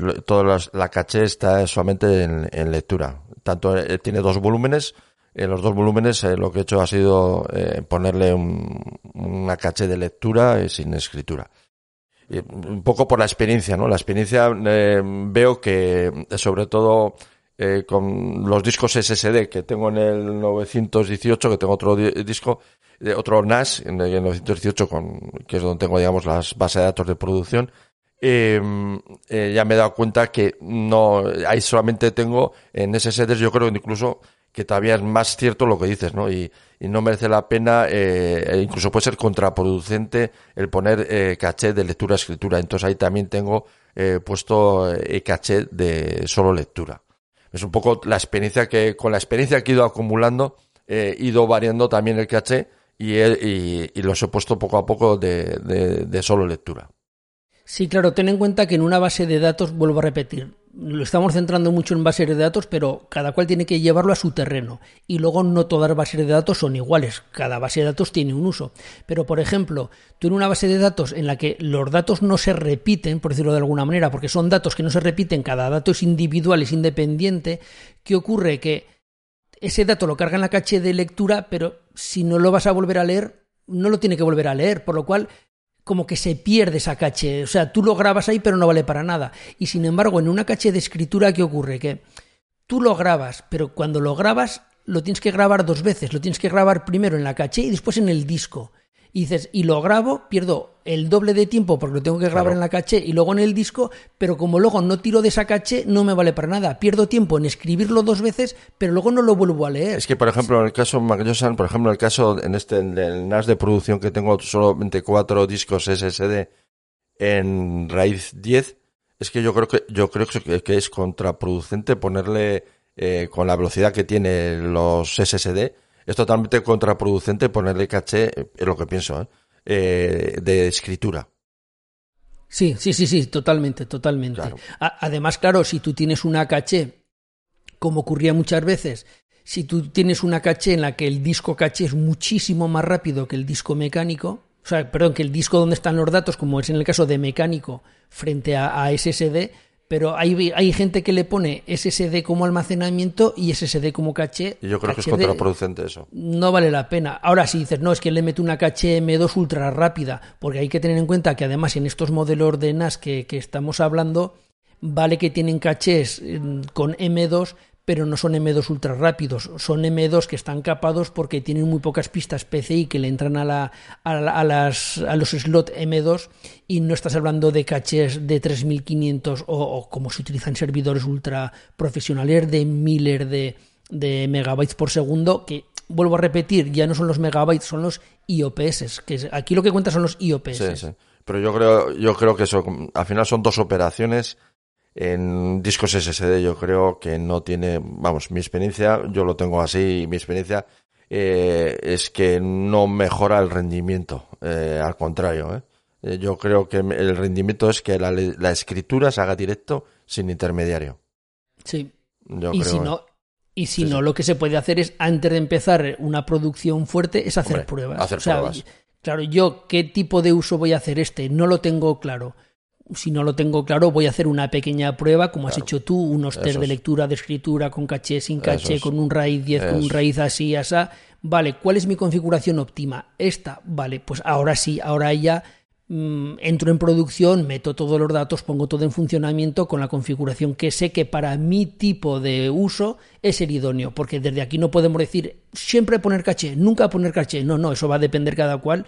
la caché está solamente en, lectura. Tanto eh, tiene dos volúmenes, en los dos volúmenes eh, lo que he hecho ha sido eh, ponerle un, una caché de lectura sin escritura un poco por la experiencia, ¿no? La experiencia eh, veo que sobre todo eh, con los discos SSD que tengo en el 918, que tengo otro disco, eh, otro NAS en el 918, con, que es donde tengo, digamos, las bases de datos de producción, em, eh, ya me he dado cuenta que no, ahí solamente tengo en SSDs, yo creo incluso que todavía es más cierto lo que dices, ¿no? Y, y no merece la pena, eh, e incluso puede ser contraproducente el poner eh, caché de lectura-escritura. Entonces ahí también tengo eh, puesto eh, caché de solo lectura es un poco la experiencia que, con la experiencia que he ido acumulando, he ido variando también el caché y, y, y los he puesto poco a poco de, de, de, solo lectura. Sí, claro, ten en cuenta que en una base de datos, vuelvo a repetir, lo estamos centrando mucho en bases de datos, pero cada cual tiene que llevarlo a su terreno. Y luego no todas las bases de datos son iguales, cada base de datos tiene un uso. Pero, por ejemplo, tú en una base de datos en la que los datos no se repiten, por decirlo de alguna manera, porque son datos que no se repiten, cada dato es individual, es independiente, ¿qué ocurre? Que ese dato lo carga en la caché de lectura, pero si no lo vas a volver a leer, no lo tiene que volver a leer, por lo cual como que se pierde esa caché. O sea, tú lo grabas ahí, pero no vale para nada. Y sin embargo, en una caché de escritura, ¿qué ocurre? Que tú lo grabas, pero cuando lo grabas, lo tienes que grabar dos veces. Lo tienes que grabar primero en la caché y después en el disco y dices, y lo grabo, pierdo el doble de tiempo porque lo tengo que grabar claro. en la caché y luego en el disco, pero como luego no tiro de esa caché, no me vale para nada. Pierdo tiempo en escribirlo dos veces, pero luego no lo vuelvo a leer. Es que, por ejemplo, en el caso Magniosan, por ejemplo, en el caso en este en el NAS de producción que tengo solamente cuatro discos SSD en raíz 10, es que yo creo que yo creo que, que es contraproducente ponerle eh, con la velocidad que tiene los SSD es totalmente contraproducente ponerle caché, es lo que pienso, ¿eh? Eh, de escritura. Sí, sí, sí, sí, totalmente, totalmente. Claro. Además, claro, si tú tienes una caché, como ocurría muchas veces, si tú tienes una caché en la que el disco caché es muchísimo más rápido que el disco mecánico, o sea, perdón, que el disco donde están los datos, como es en el caso de mecánico, frente a, a SSD, pero hay, hay gente que le pone SSD como almacenamiento y SSD como caché. Y yo creo caché que es contraproducente eso. No vale la pena. Ahora, si dices, no, es que le meto una caché M2 ultra rápida, porque hay que tener en cuenta que además en estos modelos de NAS que, que estamos hablando, vale que tienen cachés mm, con M2, pero no son M2 ultra rápidos, son M2 que están capados porque tienen muy pocas pistas PCI que le entran a, la, a, la, a, las, a los slot M2 y no estás hablando de cachés de 3500 o, como se utilizan servidores ultra profesionales de miles de, de megabytes por segundo que vuelvo a repetir, ya no son los megabytes, son los IOPS, que aquí lo que cuenta son los IOPS. Sí, sí. Pero yo creo, yo creo que eso, al final son dos operaciones en discos SSD yo creo que no tiene, vamos, mi experiencia, yo lo tengo así, mi experiencia eh, es que no mejora el rendimiento, eh, al contrario, ¿eh? yo creo que el rendimiento es que la, la, escritura se haga directo sin intermediario. Sí. Yo y creo, si no, y si sí, no, sí. lo que se puede hacer es, antes de empezar una producción fuerte, es hacer Hombre, pruebas. Hacer o sea, pruebas. Claro, yo qué tipo de uso voy a hacer este, no lo tengo claro si no lo tengo claro, voy a hacer una pequeña prueba, como has hecho tú, unos test de lectura, de escritura, con caché, sin caché, con un raíz 10, con un raíz así, así. Vale, ¿cuál es mi configuración óptima? Esta, vale, pues ahora sí, ahora ya mm, entro en producción, meto todos los datos, pongo todo en funcionamiento con la configuración que sé que para mi tipo de uso es el idóneo, porque desde aquí no podemos decir siempre poner caché, nunca poner caché, no, no, eso va a depender cada cual,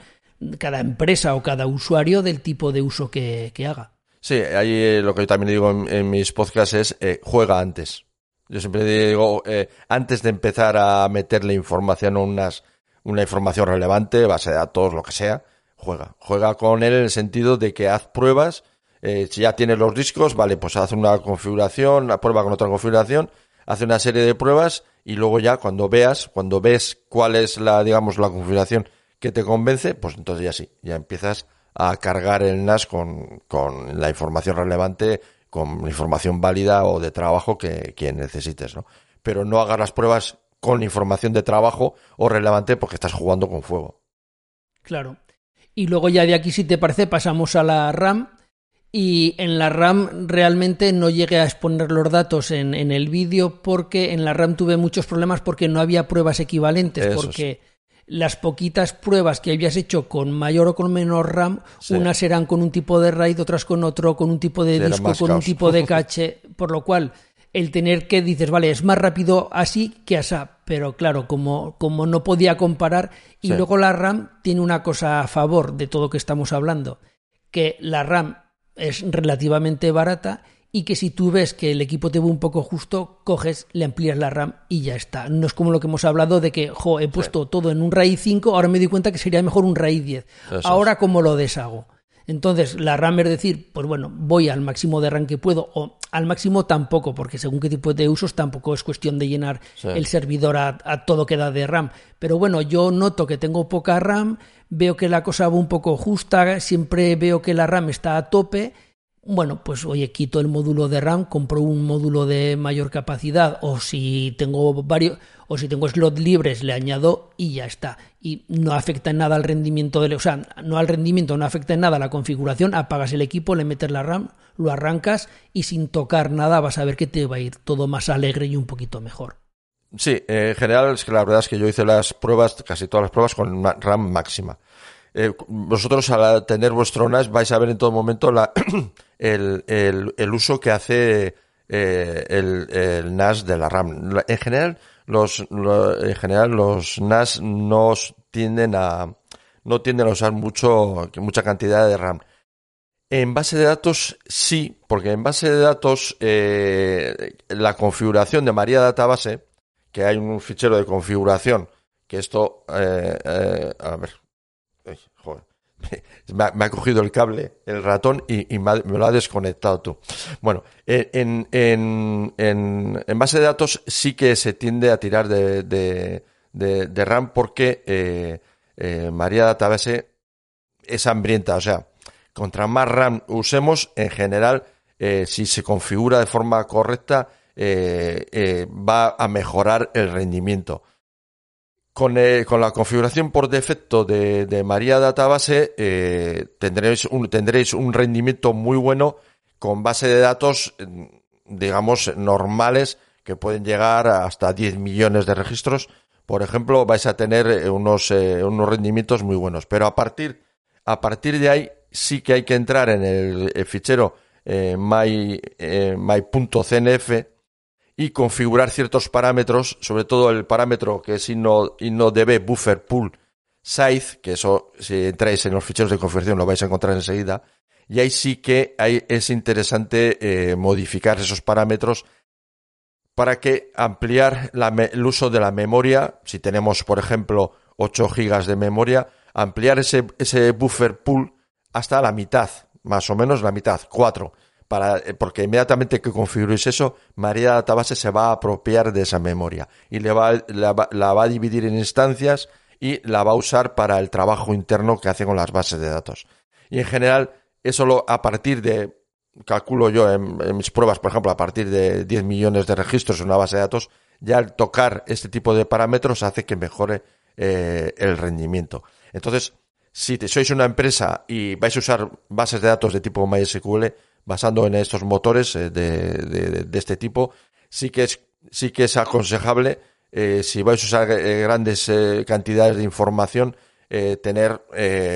cada empresa o cada usuario del tipo de uso que, haga. Sí, ahí eh, lo que yo también digo en, mis podcasts es eh, juega antes. Yo siempre digo, eh, antes de empezar a meterle información o unas, una información relevante, base de datos, lo que sea, juega. Juega con él en el sentido de que haz pruebas. Si ya tienes los discos, vale, pues haz una configuración, una prueba con otra configuración, hace una serie de pruebas y luego ya cuando veas, cuando ves cuál es la, digamos, la configuración que te convence, pues entonces ya sí, ya empiezas a cargar el NAS con, con la información relevante con información válida o de trabajo que, necesites, ¿no? Pero no hagas las pruebas con información de trabajo o relevante porque estás jugando con fuego. Claro. Y luego ya de aquí, si te parece, pasamos a la RAM. Y en la RAM realmente no llegué a exponer los datos en, el vídeo porque en la RAM tuve muchos problemas porque no había pruebas equivalentes. porque las poquitas pruebas que habías hecho con mayor o con menor RAM, unas eran con un tipo de RAID, otras con otro, con un tipo de disco, con un tipo de [laughs] cache, por lo cual el tener que dices, vale, es más rápido así que así, pero claro, como, como no podía comparar, y luego la RAM tiene una cosa a favor de todo que estamos hablando, que la RAM es relativamente barata y que si tú ves que el equipo te ve un poco justo, coges, le amplías la RAM y ya está. No es como lo que hemos hablado de que, jo, he puesto todo en un RAID 5, ahora me doy cuenta que sería mejor un RAID 10. ahora, ¿cómo lo deshago? Entonces, la RAM es decir, pues bueno, voy al máximo de RAM que puedo, o al máximo tampoco, porque según qué tipo de usos tampoco es cuestión de llenar el servidor a, a, todo que da de RAM. Pero bueno, yo noto que tengo poca RAM, veo que la cosa va un poco justa, siempre veo que la RAM está a tope bueno, pues oye, quito el módulo de RAM, compro un módulo de mayor capacidad o si tengo varios o si tengo slots libres le añado y ya está. Y no afecta en nada al rendimiento del, o sea, no al rendimiento, no afecta en nada a la configuración, apagas el equipo, le metes la RAM, lo arrancas y sin tocar nada vas a ver que te va a ir todo más alegre y un poquito mejor. Sí, en general es que la verdad es que yo hice las pruebas, casi todas las pruebas con RAM máxima. Eh, vosotros al tener vuestro NAS vais a ver en todo momento la, [clears throat] el, el, uso que hace eh, el, NAS de la RAM. En general, los, en general, los NAS no tienden a, no tienden a usar mucho, mucha cantidad de RAM. En base de datos sí, porque en base de datos eh, la configuración de María Database, que hay un fichero de configuración, que esto, eh, a ver, [laughs] me ha, cogido el cable, el ratón, y, me, lo ha desconectado tú. Bueno, en, en, en, base de datos sí que se tiende a tirar de, de, RAM porque eh, eh, María Database es hambrienta. O sea, contra más RAM usemos, en general, eh, si se configura de forma correcta, va a mejorar el rendimiento. Con, eh, con, la configuración por defecto de, de María Database eh, tendréis, un, tendréis un rendimiento muy bueno con base de datos, mm, digamos, normales que pueden llegar hasta 10 millones de registros. Por ejemplo, vais a tener eh, unos, unos rendimientos muy buenos. Pero a partir, a partir de ahí sí que hay que entrar en el, fichero my, my.cnf y configurar ciertos parámetros, sobre todo el parámetro que es InnoDB Buffer Pool Size, que eso si entráis en los ficheros de configuración lo vais a encontrar enseguida, y ahí sí que es interesante eh, modificar esos parámetros para que ampliar el uso de la memoria, si tenemos por ejemplo 8 gigas de memoria, ampliar ese, ese buffer pool hasta la mitad, más o menos la mitad, 4 eh, porque inmediatamente que configuréis eso, María Database se va a apropiar de esa memoria y le va, la, va a dividir en instancias y la va a usar para el trabajo interno que hace con las bases de datos. Y en general, eso lo, a partir de, calculo yo en, mis pruebas, por ejemplo, a partir de 10 millones de registros en una base de datos, ya al tocar este tipo de parámetros hace que mejore eh, el rendimiento. Entonces, si sois una empresa y vais a usar bases de datos de tipo MySQL basando en estos motores eh, de, de, este tipo, sí que es, sí que es aconsejable, eh, si vais a usar eh, grandes cantidades de información, tener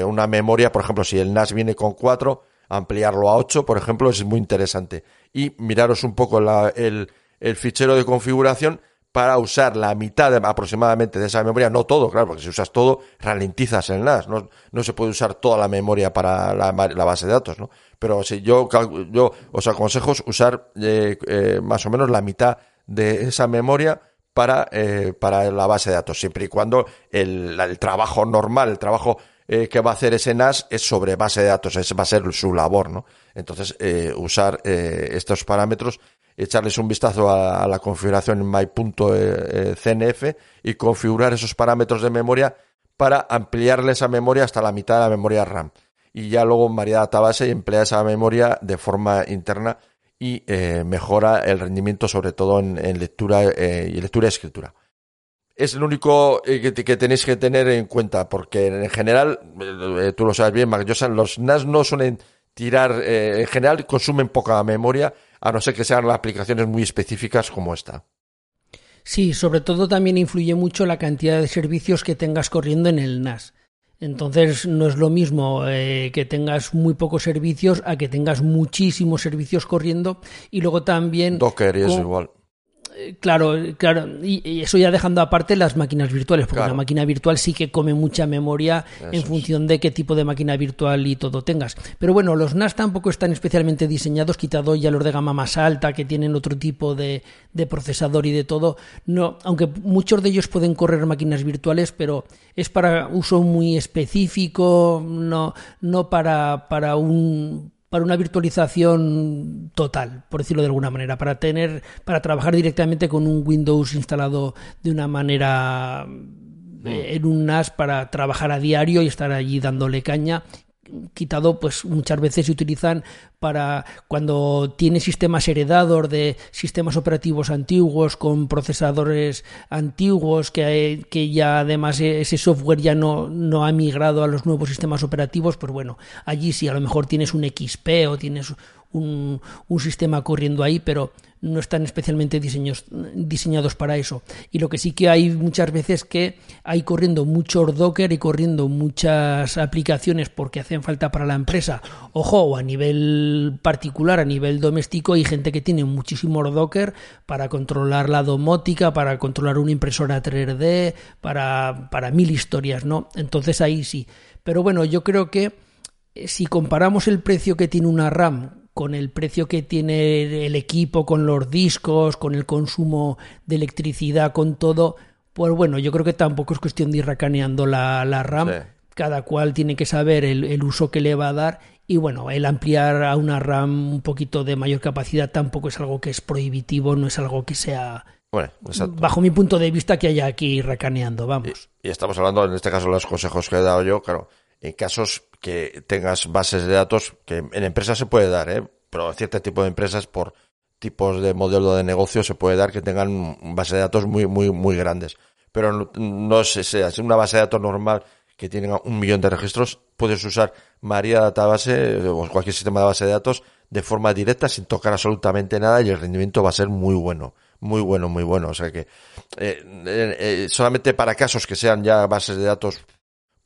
una memoria, por ejemplo, si el NAS viene con 4, ampliarlo a 8, por ejemplo, es muy interesante. Y miraros un poco el, el fichero de configuración para usar la mitad aproximadamente de esa memoria, no todo, claro, porque si usas todo, ralentizas el NAS, no, no se puede usar toda la memoria para la, base de datos, ¿no? Pero si yo, yo os aconsejo usar eh, eh, más o menos la mitad de esa memoria para, eh, para la base de datos, siempre y cuando el, el trabajo normal, el trabajo que va a hacer ese NAS es sobre base de datos, ese va a ser su labor, ¿no? Entonces, usar estos parámetros echarles un vistazo a, la configuración en my.cnf eh, y configurar esos parámetros de memoria para ampliarle esa memoria hasta la mitad de la memoria RAM. Y ya luego María Database emplea esa memoria de forma interna y eh, mejora el rendimiento sobre todo en, lectura eh, y lectura y escritura. Es lo único que, tenéis que tener en cuenta, porque en general, tú lo sabes bien, Mark los NAS no suelen tirar, en general consumen poca memoria a no ser que sean las aplicaciones muy específicas como esta. Sí, sobre todo también influye mucho la cantidad de servicios que tengas corriendo en el NAS. Entonces no es lo mismo eh, que tengas muy pocos servicios a que tengas muchísimos servicios corriendo y luego también... Docker es igual. Claro, claro, y, eso ya dejando aparte las máquinas virtuales, porque la máquina virtual sí que come mucha memoria en función de qué tipo de máquina virtual y todo tengas. Pero bueno, los NAS tampoco están especialmente diseñados, quitado ya los de gama más alta, que tienen otro tipo de, de procesador y de todo. No, aunque muchos de ellos pueden correr máquinas virtuales, pero es para uso muy específico, no, no para, para un para una virtualización total, por decirlo de alguna manera, para tener, para trabajar directamente con un Windows instalado de una manera mm. eh, en un NAS para trabajar a diario y estar allí dándole caña quitado, pues muchas veces se utilizan para cuando tiene sistemas heredados de sistemas operativos antiguos con procesadores antiguos que, que ya además ese software ya no, no ha migrado a los nuevos sistemas operativos, pues bueno, allí sí a lo mejor tienes un XP o tienes un, un sistema corriendo ahí, pero no están especialmente diseñados para eso. Y lo que sí que hay muchas veces que hay corriendo mucho Docker y corriendo muchas aplicaciones porque hacen falta para la empresa. Ojo, a nivel particular, a nivel doméstico, hay gente que tiene muchísimo Docker para controlar la domótica, para controlar una impresora 3D, para, para mil historias, ¿no? Entonces ahí sí. Pero bueno, yo creo que eh, si comparamos el precio que tiene una RAM con el precio que tiene el equipo, con los discos, con el consumo de electricidad, con todo, pues bueno, yo creo que tampoco es cuestión de ir racaneando la, RAM. Cada cual tiene que saber el, uso que le va a dar y bueno, el ampliar a una RAM un poquito de mayor capacidad tampoco es algo que es prohibitivo, no es algo que sea, bueno, bajo mi punto de vista, que haya aquí racaneando, vamos. Y, y, estamos hablando, en este caso, los consejos que he dado yo, claro, en casos que tengas bases de datos, que en empresas se puede dar, ¿eh? pero cierto tipo de empresas por tipos de modelo de negocio se puede dar que tengan bases de datos muy, muy, muy grandes. Pero no, no es una base de datos normal que tiene un millón de registros, puedes usar María Database o cualquier sistema de base de datos de forma directa sin tocar absolutamente nada y el rendimiento va a ser muy bueno muy bueno, muy bueno. O sea que eh, eh, eh, solamente para casos que sean ya bases de datos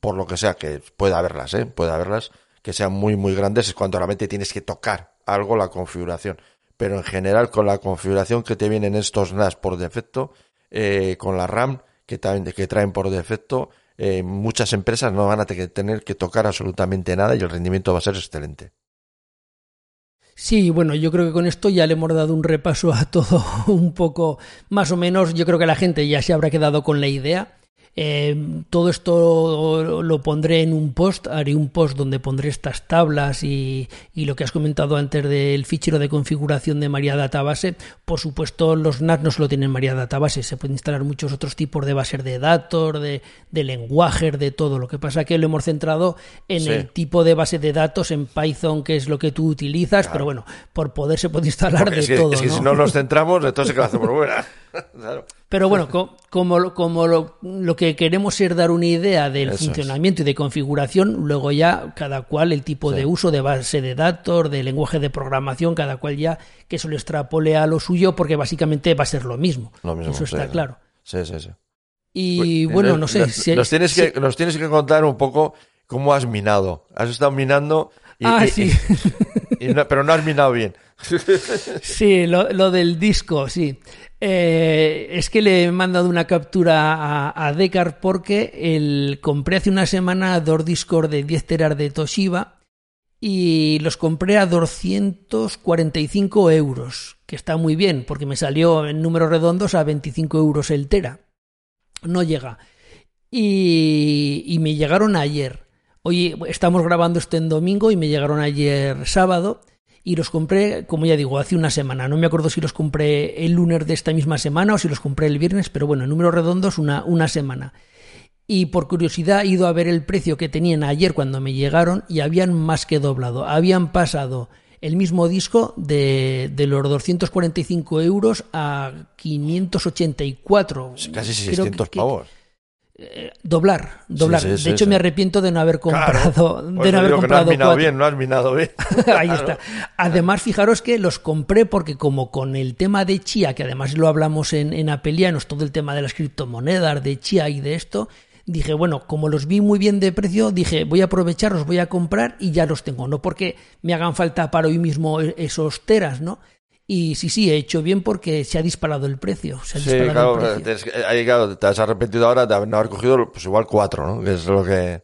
por lo que sea, que pueda haberlas, ¿eh? haberlas, que sean muy, muy grandes, es cuando realmente tienes que tocar algo la configuración. Pero en general, con la configuración que te vienen estos NAS por defecto, eh, con la RAM que traen por defecto, eh, muchas empresas no van a tener que tocar absolutamente nada y el rendimiento va a ser excelente. Sí, bueno, yo creo que con esto ya le hemos dado un repaso a [laughs] todo un poco, más o menos, yo creo que la gente ya se habrá quedado con la idea. Eh, todo esto lo pondré en un post, haré un post donde pondré estas tablas y, lo que has comentado antes del fichero de configuración de María Database. Por supuesto, los NAS no solo tienen María Database, se pueden instalar muchos otros tipos de bases de datos, de, de lenguajes, de todo. Lo que pasa es que lo hemos centrado en el tipo de base de datos en Python, que es lo que tú utilizas, pero bueno, por poder se puede instalar de todo. Es que si no nos [laughs] centramos, entonces que lo hacemos buena. [laughs] Pero bueno, como, como lo, lo, que queremos es dar una idea del Eso funcionamiento y de configuración, luego ya cada cual el tipo Sí. de uso de base de datos, de lenguaje de programación, cada cual ya que eso lo extrapole a lo suyo, porque básicamente va a ser lo mismo. Lo mismo, eso está sí. claro. Sí, sí, sí. Y Pues, bueno, no sé. Nos, si- nos tienes si- que, nos tienes que contar un poco cómo has minado. Has estado minando, y, Ah, y- sí. y no- pero no has minado bien. Sí, lo, del disco, sí. Eh, es que le he mandado una captura a, a porque el, compré hace una semana dos discos de 10 teras de Toshiba y los compré a 245 euros, que está muy bien porque me salió en números redondos a 25 euros el tera. No llega. Y, y me llegaron ayer. Hoy estamos grabando esto en domingo y me llegaron ayer sábado y los compré, como ya digo, hace una semana. No me acuerdo si los compré el lunes de esta misma semana o si los compré el viernes, pero bueno, en números redondos una, una semana. Y por curiosidad he ido a ver el precio que tenían ayer cuando me llegaron y habían más que doblado. Habían pasado el mismo disco de, de los 245 euros a 584. Casi Creo 600 que- pavos. Eh, doblar, doblar. Sí, sí, de hecho, me arrepiento de no haber comprado, Por de eso no haber que no has comprado minado bien, no has minado bien. [laughs] Ahí está. Además, fijaros que los compré porque como con el tema de Chia, que además lo hablamos en, en Apelianos, todo el tema de las criptomonedas, de Chia y de esto, dije, bueno, como los vi muy bien de precio, dije, voy a aprovechar, los voy a comprar y ya los tengo. No porque me hagan falta para hoy mismo e- esos teras, ¿no? Y sí, sí, he hecho bien porque se ha disparado el precio. Se ha Sí, disparado claro, el precio. ahí, claro, te has arrepentido ahora de haber cogido pues igual cuatro, ¿no? Que es lo que...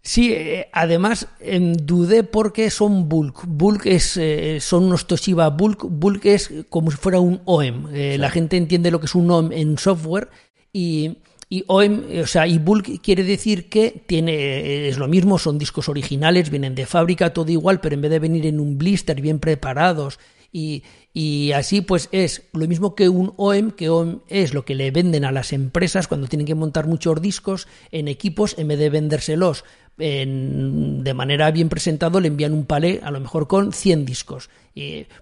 Sí, eh, además em, dudé porque son bulk. Bulk es, eh, son unos Toshiba bulk. Bulk es como si fuera un OEM. Eh, La gente entiende lo que es un OEM en software y, y OEM, eh, o sea, y bulk quiere decir que tiene eh, es lo mismo, son discos originales, vienen de fábrica, todo igual, pero en vez de venir en un blister bien preparados y, y así pues es lo mismo que un OEM, que OEM es lo que le venden a las empresas cuando tienen que montar muchos discos en equipos, en vez de vendérselos en- de manera bien presentado, le envían un palé a lo mejor con 100 discos.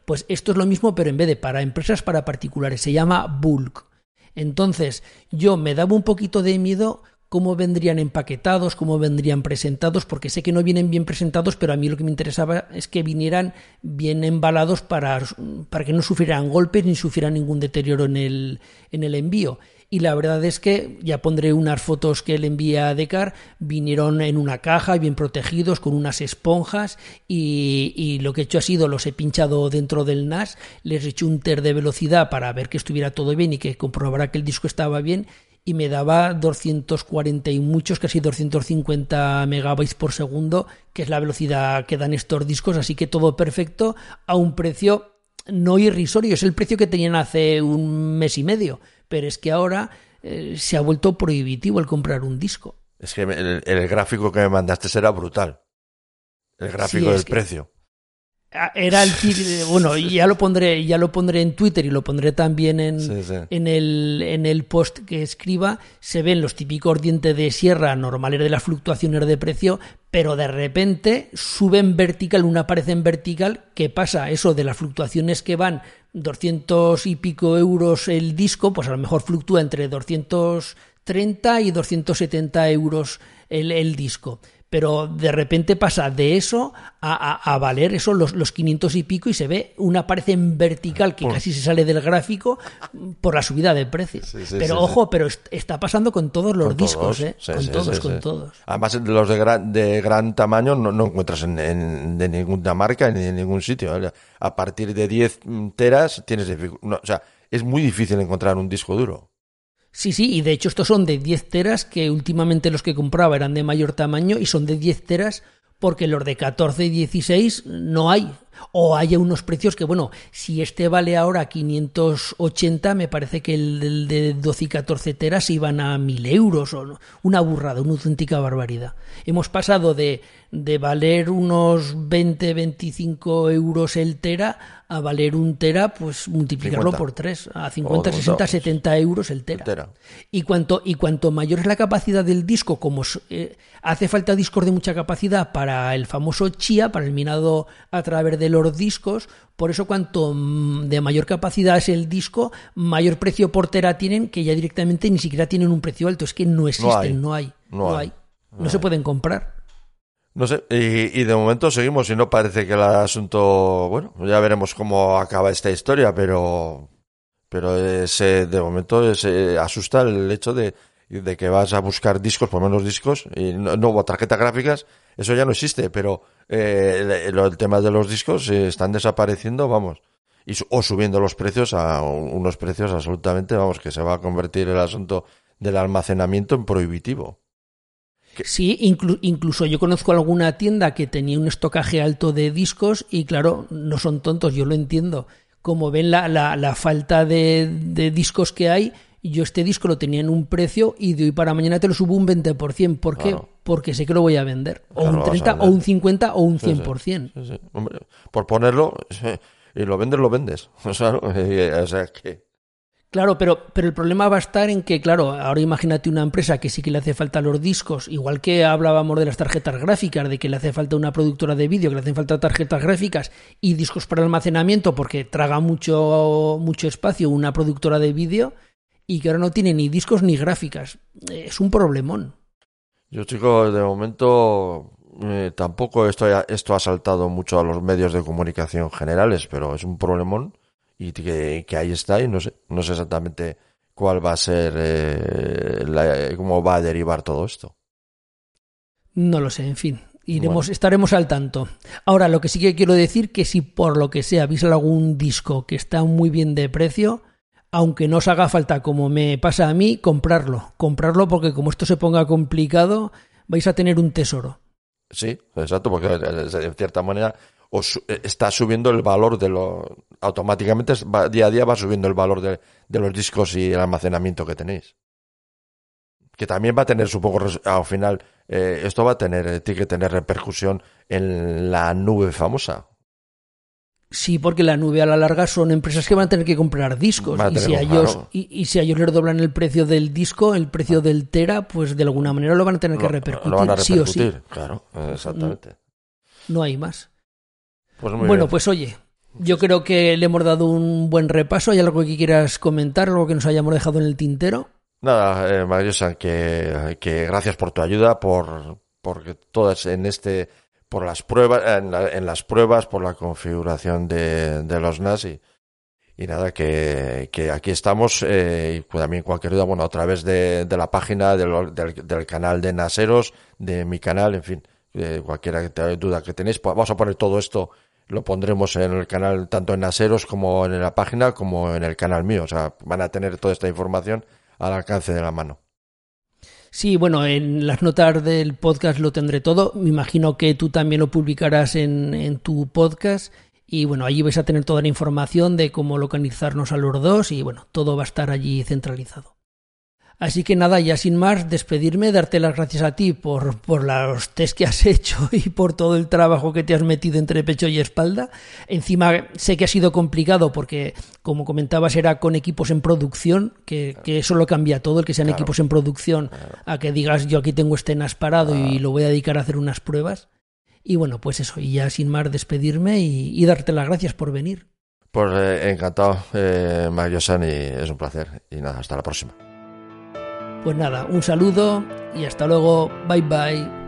Pues esto es lo mismo, pero en vez de para empresas, para particulares, se llama bulk. Entonces, yo me daba un poquito de miedo cómo vendrían empaquetados, cómo vendrían presentados, porque sé que no vienen bien presentados, pero a mí lo que me interesaba es que vinieran bien embalados para, para que no sufrieran golpes ni sufrieran ningún deterioro en el, en el envío. Y la verdad es que ya pondré unas fotos que le envié a Decar, vinieron en una caja, bien protegidos, con unas esponjas, y, y lo que he hecho ha sido los he pinchado dentro del NAS, les he hecho un ter de velocidad para ver que estuviera todo bien y que comprobara que el disco estaba bien, y me daba 240 y muchos, casi 250 megabytes por segundo, que es la velocidad que dan estos discos, así que todo perfecto a un precio no irrisorio, es el precio que tenían hace un mes y medio, pero es que ahora eh, se ha vuelto prohibitivo el comprar un disco. Es que el, el gráfico que me mandaste era brutal. El gráfico del que- precio. Era el bueno, ya lo pondré, ya lo pondré en Twitter y lo pondré también en, Sí, sí. en el, en el post que escriba, se ven los típicos dientes de sierra normales de las fluctuaciones de precio, pero de repente suben vertical, una pared en vertical, que pasa eso de las fluctuaciones que van 200 y pico euros el disco, pues a lo mejor fluctúa entre 230 y 270 euros el, el disco. Pero de repente pasa de eso a, a- a valer eso los, los 500 y pico y se ve una pared en vertical que casi se sale del gráfico por la subida de precio. Sí, sí, pero sí, ojo, pero est- está pasando con todos los Con discos, todos. ¿eh? Con todos, con todos. Además, los de gran, de gran tamaño no, no encuentras en, en- de ninguna marca ni en ningún sitio. ¿vale? A partir de 10 teras tienes no, o sea, es muy difícil encontrar un disco duro. Sí, sí, y de hecho estos son de 10 teras que últimamente los que compraba eran de mayor tamaño y son de 10 teras porque los de 14 y 16 no hay. O hay unos precios que, bueno, si este vale ahora 580, me parece que el del de 12 y 14 teras iban a 1000 euros. O no. Una burrada, una auténtica barbaridad. Hemos pasado de, de valer unos 20, 25 euros el tera a valer un tera, pues multiplicarlo 50. por 3, a 50, O- 60, o- 70 euros el tera. Tera. Y cuanto, y cuanto mayor es la capacidad del disco, como eh, hace falta discos de mucha capacidad para el famoso chia, para el minado a través de de los discos, por eso cuanto mm, de mayor capacidad es el disco, mayor precio por tera tienen, que ya directamente ni siquiera tienen un precio alto, es que no existen, no hay, no hay, no, se pueden comprar. No sé, y, de momento seguimos y no parece que el asunto, bueno, ya veremos cómo acaba esta historia, pero pero de momento se asusta el hecho de, de, que vas a buscar discos, por menos discos, y no, no tarjetas gráficas, eso ya no existe, pero eh, el, tema de los discos están desapareciendo, vamos, y, o subiendo los precios a unos precios absolutamente, vamos, que se va a convertir el asunto del almacenamiento en prohibitivo. Sí, incluso yo conozco alguna tienda que tenía un estocaje alto de discos y claro, no son tontos, yo lo entiendo. Como ven la, la, falta de, de, discos que hay, yo este disco lo tenía en un precio y de hoy para mañana te lo subo un 20%. ¿Por qué? Porque sé que lo voy a vender. O un 30, o un 50, o un 100%. por ponerlo, y lo vendes, lo vendes. [laughs] O sea, [laughs] o sea que... Claro, pero, pero el problema va a estar en que, claro, ahora imagínate una empresa que sí que le hace falta los discos, igual que hablábamos de las tarjetas gráficas, de que le hace falta una productora de vídeo, que le hacen falta tarjetas gráficas y discos para almacenamiento porque traga mucho, mucho espacio una productora de vídeo y que ahora no tiene ni discos ni gráficas. Es un problemón. Yo, chicos, de momento eh, tampoco esto, esto ha saltado mucho a los medios de comunicación generales, pero es un problemón y que, ahí está y no sé, no sé exactamente cuál va a ser, eh, cómo va a derivar todo esto. No lo sé, en fin. Iremos, estaremos al tanto. Ahora, lo que sí que quiero decir que si por lo que sea veis algún disco que está muy bien de precio, aunque no os haga falta, como me pasa a mí, comprarlo. Comprarlo porque como esto se ponga complicado, vais a tener un tesoro. Sí, exacto, porque de cierta manera os eh, está subiendo el valor de lo automáticamente día a día va subiendo el valor de, los discos y el almacenamiento que tenéis que también va a tener supongo al final eh, esto va a tener eh, tiene que tener repercusión en la nube famosa Sí, porque la nube a la larga son empresas que van a tener que comprar discos. Y si, a ellos, y, si a ellos les doblan el precio del disco, el precio del tera, pues de alguna manera lo van a tener que repercutir. Lo van a repercutir, sí o sí. claro, exactamente. No hay más. Pues bueno, pues oye, yo creo que le hemos dado un buen repaso. ¿Hay algo que quieras comentar, algo que nos hayamos dejado en el tintero? Nada, eh, Mariosa, que, que gracias por tu ayuda, por porque todas en este, por las pruebas, en, las pruebas, por la configuración de, de los NAS y, nada, que, que aquí estamos eh, y también cualquier duda, bueno, a través de, la página, del, canal de Naseros, de mi canal, en fin, eh, cualquier duda que tenéis, pues vamos a poner todo esto lo pondremos en el canal tanto en Aseros como en la página como en el canal mío. O sea, van a tener toda esta información al alcance de la mano. Sí, bueno, en las notas del podcast lo tendré todo. Me imagino que tú también lo publicarás en, en tu podcast. Y bueno, allí vais a tener toda la información de cómo localizarnos a los dos y bueno, todo va a estar allí centralizado. Así que nada, ya sin más, despedirme, darte las gracias a ti por, por los test que has [laughs] hecho y por todo el trabajo que te has metido entre pecho y espalda. Encima sé que ha sido complicado porque, como comentabas, era con equipos en producción, que, que eso lo cambia todo, el que sean equipos en producción, a que digas yo aquí tengo este NAS parado y lo voy a dedicar a hacer unas pruebas. Y bueno, pues eso, y ya sin más despedirme y, darte las gracias por venir. Pues eh, encantado, eh, Mario San, y es un placer. Y nada, hasta la próxima. Pues nada, un saludo y hasta luego. Bye bye.